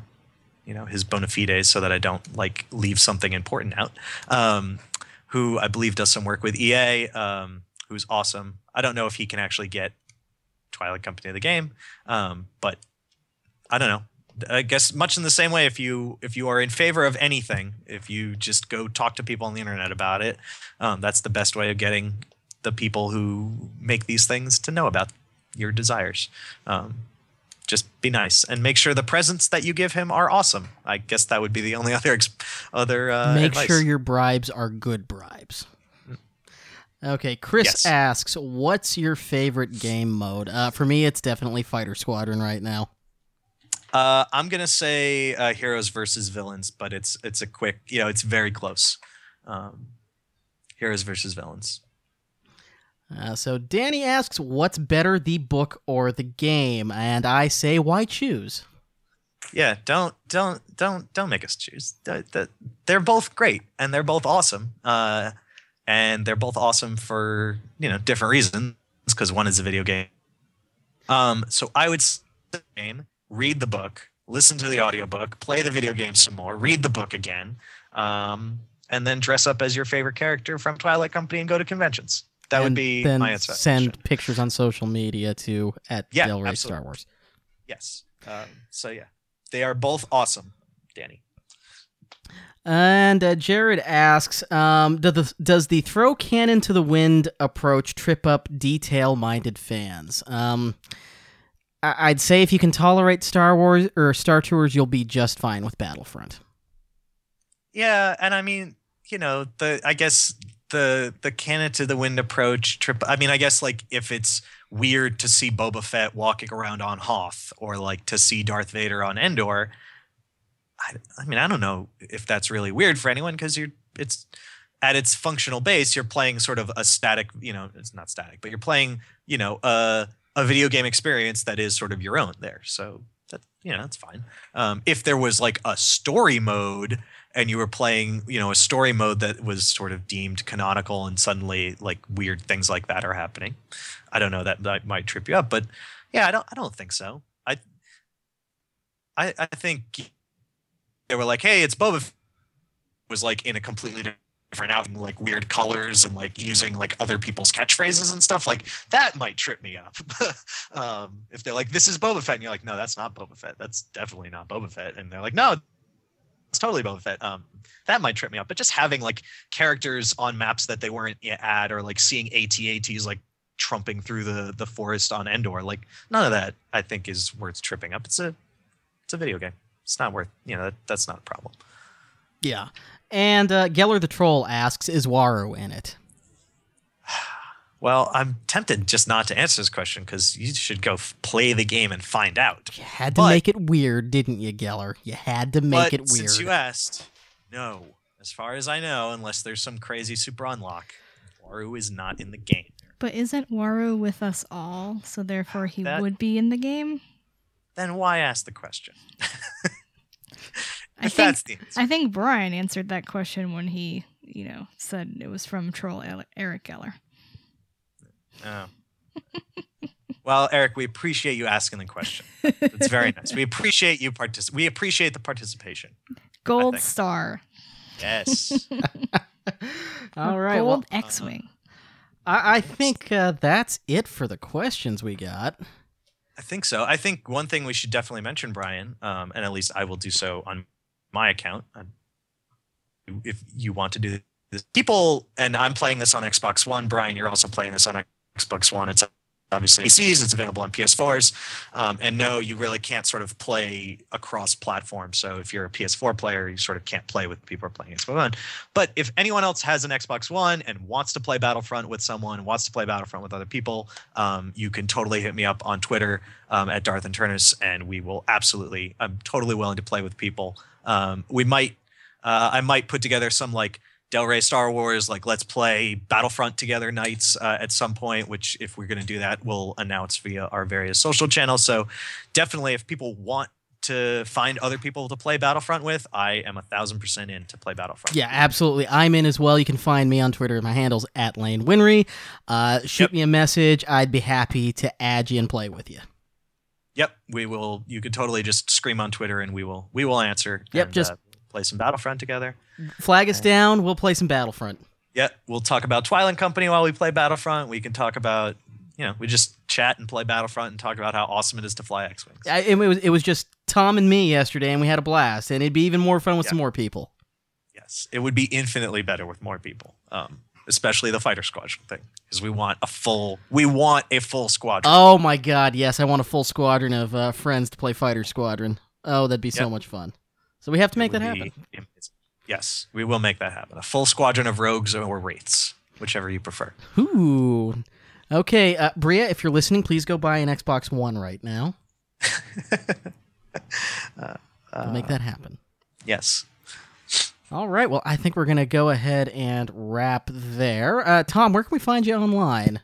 [SPEAKER 6] you know, his bona fides so that I don't like leave something important out. Um, who I believe does some work with EA. Um, who's awesome. I don't know if he can actually get Twilight Company of the game, um, but I don't know. I guess much in the same way, if you if you are in favor of anything, if you just go talk to people on the internet about it, um, that's the best way of getting the people who make these things to know about your desires. Um, just be nice and make sure the presents that you give him are awesome. I guess that would be the only <laughs> other other uh,
[SPEAKER 4] Make
[SPEAKER 6] advice.
[SPEAKER 4] sure your bribes are good bribes. Okay, Chris
[SPEAKER 6] Yes.
[SPEAKER 4] asks, "What's your favorite game mode?" Uh, for me, it's definitely Fighter Squadron right now.
[SPEAKER 6] Uh, I'm gonna say uh, heroes versus villains, but it's it's a quick, you know, it's very close. Um, heroes versus villains.
[SPEAKER 4] Uh, so Danny asks, "What's better, the book or the game?" And I say, "Why choose?"
[SPEAKER 6] Yeah, don't don't don't don't make us choose. Th- th- They're both great and they're both awesome. Uh, and they're both awesome for you know different reasons. Because one is a video game. Um, so I would say game, read the book, listen to the audiobook, play the video game some more, read the book again, um, and then dress up as your favorite character from Twilight Company and go to conventions. That would be my answer.
[SPEAKER 4] send pictures on social media to at
[SPEAKER 6] Yeah,
[SPEAKER 4] Del Rey
[SPEAKER 6] absolutely.
[SPEAKER 4] Star Wars.
[SPEAKER 6] Yes. Um, so yeah, they are both awesome, Danny.
[SPEAKER 4] And uh, Jared asks, um, do the, "Does the throw canon to the wind approach trip up detail-minded fans?" Um, I- I'd say if you can tolerate Star Wars or Star Tours, you'll be just fine with Battlefront.
[SPEAKER 6] Yeah, and I mean, you know, the I guess the the canon to the wind approach trip. I mean, I guess like if it's weird to see Boba Fett walking around on Hoth or like to see Darth Vader on Endor. I, I mean, I don't know if that's really weird for anyone because you're it's at its functional base, you're playing sort of a static, you know, it's not static, but you're playing, you know, a a video game experience that is sort of your own there. So that you know, that's fine. Um, if there was like a story mode and you were playing, you know, a story mode that was sort of deemed canonical and suddenly like weird things like that are happening. I don't know that that might trip you up, but yeah, I don't I don't think so. I I I think they were like, "Hey, it's Boba F-" was like in a completely different outfit, like weird colors and like using like other people's catchphrases and stuff like that might trip me up. <laughs> um, if they're like, "This is Boba Fett," and you're like, "No, that's not Boba Fett. That's definitely not Boba Fett," and they're like, "No, it's totally Boba Fett." Um, that might trip me up. But just having like characters on maps that they weren't at, or like seeing ATATs like trumping through the the forest on Endor, like none of that I think is worth tripping up. It's a it's a video game. It's not worth you know that, that's not a problem.
[SPEAKER 4] Yeah. And uh, Geller the Troll asks, is Waru in it?
[SPEAKER 6] Well, I'm tempted just not to answer this question because you should go f- play the game and find out.
[SPEAKER 4] You had to
[SPEAKER 6] But-
[SPEAKER 4] make it weird, didn't you, Geller? You had to make
[SPEAKER 6] but
[SPEAKER 4] it weird.
[SPEAKER 6] since you asked, no. As far as I know, unless there's some crazy super unlock, Waru is not in the game.
[SPEAKER 5] But isn't Waru with us all? So therefore he
[SPEAKER 6] That-
[SPEAKER 5] would be in the game?
[SPEAKER 6] Then why ask the question? <laughs>
[SPEAKER 5] I
[SPEAKER 6] if
[SPEAKER 5] think
[SPEAKER 6] that's the answer.
[SPEAKER 5] I think Brian answered that question when he, you know, said it was from Troll Eric Geller.
[SPEAKER 6] Oh. well, Eric, we appreciate you asking the question. It's very nice. We appreciate you partic- We appreciate the participation.
[SPEAKER 5] Gold star.
[SPEAKER 6] Yes. <laughs>
[SPEAKER 4] All right.
[SPEAKER 5] Gold
[SPEAKER 4] Well,
[SPEAKER 5] X-wing.
[SPEAKER 4] I, I think uh, that's it for the questions we got.
[SPEAKER 6] I think so. I think one thing we should definitely mention, Brian, um, and at least I will do so on my account. If you want to do this, people, and I'm playing this on Xbox One. Brian, you're also playing this on Xbox One. It's obviously PCs. It's available on PS4s. Um, and no, you really can't sort of play across platforms. So if you're a PS4 player, you sort of can't play with people who are playing Xbox One. But if anyone else has an Xbox One and wants to play Battlefront with someone, wants to play Battlefront with other people, um, you can totally hit me up on Twitter um, at Darth and Turnus, and we will absolutely. I'm totally willing to play with people. Um, we might, uh, I might put together some like Del Rey Star Wars, like let's play Battlefront together nights uh, at some point. Which, if we're going to do that, we'll announce via our various social channels. So, definitely, if people want to find other people to play Battlefront with, I am a thousand percent in to play Battlefront.
[SPEAKER 4] Yeah, absolutely. I'm in as well. You can find me on Twitter. My handle's at Lane Winree. Uh, shoot
[SPEAKER 6] Yep.
[SPEAKER 4] me a message. I'd be happy to add you and play with you.
[SPEAKER 6] Yep, we will. You could totally just scream on Twitter, and we will. We will answer.
[SPEAKER 4] Yep,
[SPEAKER 6] and,
[SPEAKER 4] just-
[SPEAKER 6] uh, play some Battlefront together.
[SPEAKER 4] Flag us down. We'll play some Battlefront.
[SPEAKER 6] Yeah, we'll talk about Twilight Company while we play Battlefront. We can talk about, you know, we just chat and play Battlefront and talk about how awesome it is to fly X-wings.
[SPEAKER 4] I, it was it was just Tom and me yesterday, and we had a blast. And it'd be even more fun with
[SPEAKER 6] Yeah.
[SPEAKER 4] some more people.
[SPEAKER 6] Yes, it would be infinitely better with more people, um, especially the fighter squadron thing, because we want a full, we want a full squadron.
[SPEAKER 4] Oh my God! Yes, I want a full squadron of uh, friends to play Fighter Squadron. Oh, that'd be so
[SPEAKER 6] Yep.
[SPEAKER 4] much fun. So we have to make that happen.
[SPEAKER 6] amazing. Yes, we will make that happen. A full squadron of rogues or wraiths, whichever you prefer.
[SPEAKER 4] Ooh. Okay, uh, Bria, if you're listening, please go buy an Xbox One right now. <laughs> We'll make that happen.
[SPEAKER 6] Yes.
[SPEAKER 4] All right. Well, I think we're going to go ahead and wrap there. Uh, Tom, where can we find you online?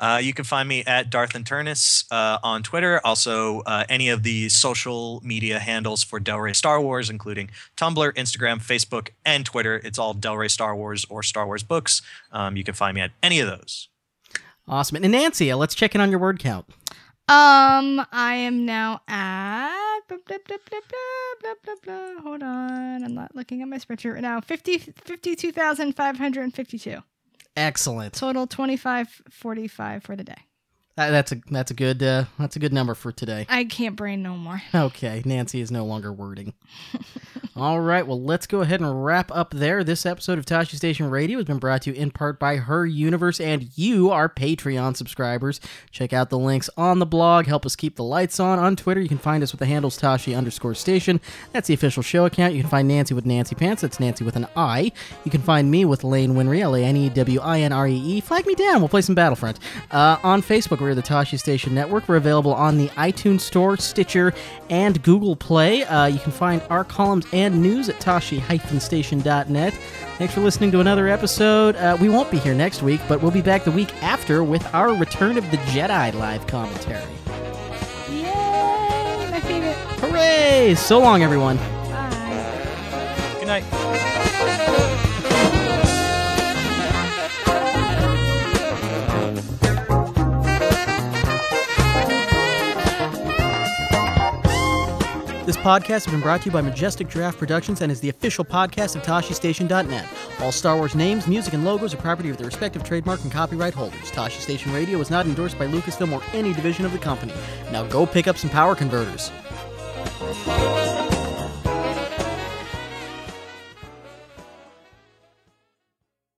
[SPEAKER 6] Uh, you can find me at Darth and Turnus uh, on Twitter. Also, uh, any of the social media handles for Del Rey Star Wars, including Tumblr, Instagram, Facebook, and Twitter. It's all Del Rey Star Wars or Star Wars Books. Um, you can find me at any of those.
[SPEAKER 4] Awesome. And Nancy, uh, let's check in on your word count.
[SPEAKER 5] Um, I am now at blah, blah, blah, blah, blah, blah, blah, blah. hold on. I'm not looking at my spreadsheet right now. 50 52,552.
[SPEAKER 4] Excellent.
[SPEAKER 5] Total 2545 for the day.
[SPEAKER 4] That- that's a that's a good uh, that's a good number for today.
[SPEAKER 5] I can't brain no more. <laughs>
[SPEAKER 4] Okay, Nancy is no longer wording. <laughs> All right, well, let's go ahead and wrap up there. This episode of Tosche Station Radio has been brought to you in part by Her Universe and you, our Patreon subscribers. Check out the links on the blog. Help us keep the lights on. On Twitter, you can find us with the handles Tosche underscore station. That's the official show account. You can find Nancy with Nancy Pants. That's Nancy with an I. You can find me with Lane Winree, L A N E W I N R E E. Flag me down. We'll play some Battlefront. Uh, on Facebook, we're the Tosche Station Network. We're available on the iTunes Store, Stitcher, and Google Play. Uh, you can find our columns and news at tosche-station.net. Thanks for listening to another episode. Uh, we won't be here next week, but we'll be back the week after with our Return of the Jedi live commentary.
[SPEAKER 5] Yay! My favorite.
[SPEAKER 4] Hooray! So long, everyone.
[SPEAKER 5] Bye.
[SPEAKER 6] Good night.
[SPEAKER 4] This podcast has been brought to you by Majestic Giraffe Productions and is the official podcast of ToscheStation.net. All Star Wars names, music, and logos are property of their respective trademark and copyright holders. Tosche Station Radio is not endorsed by Lucasfilm or any division of the company. Now go pick up some power converters.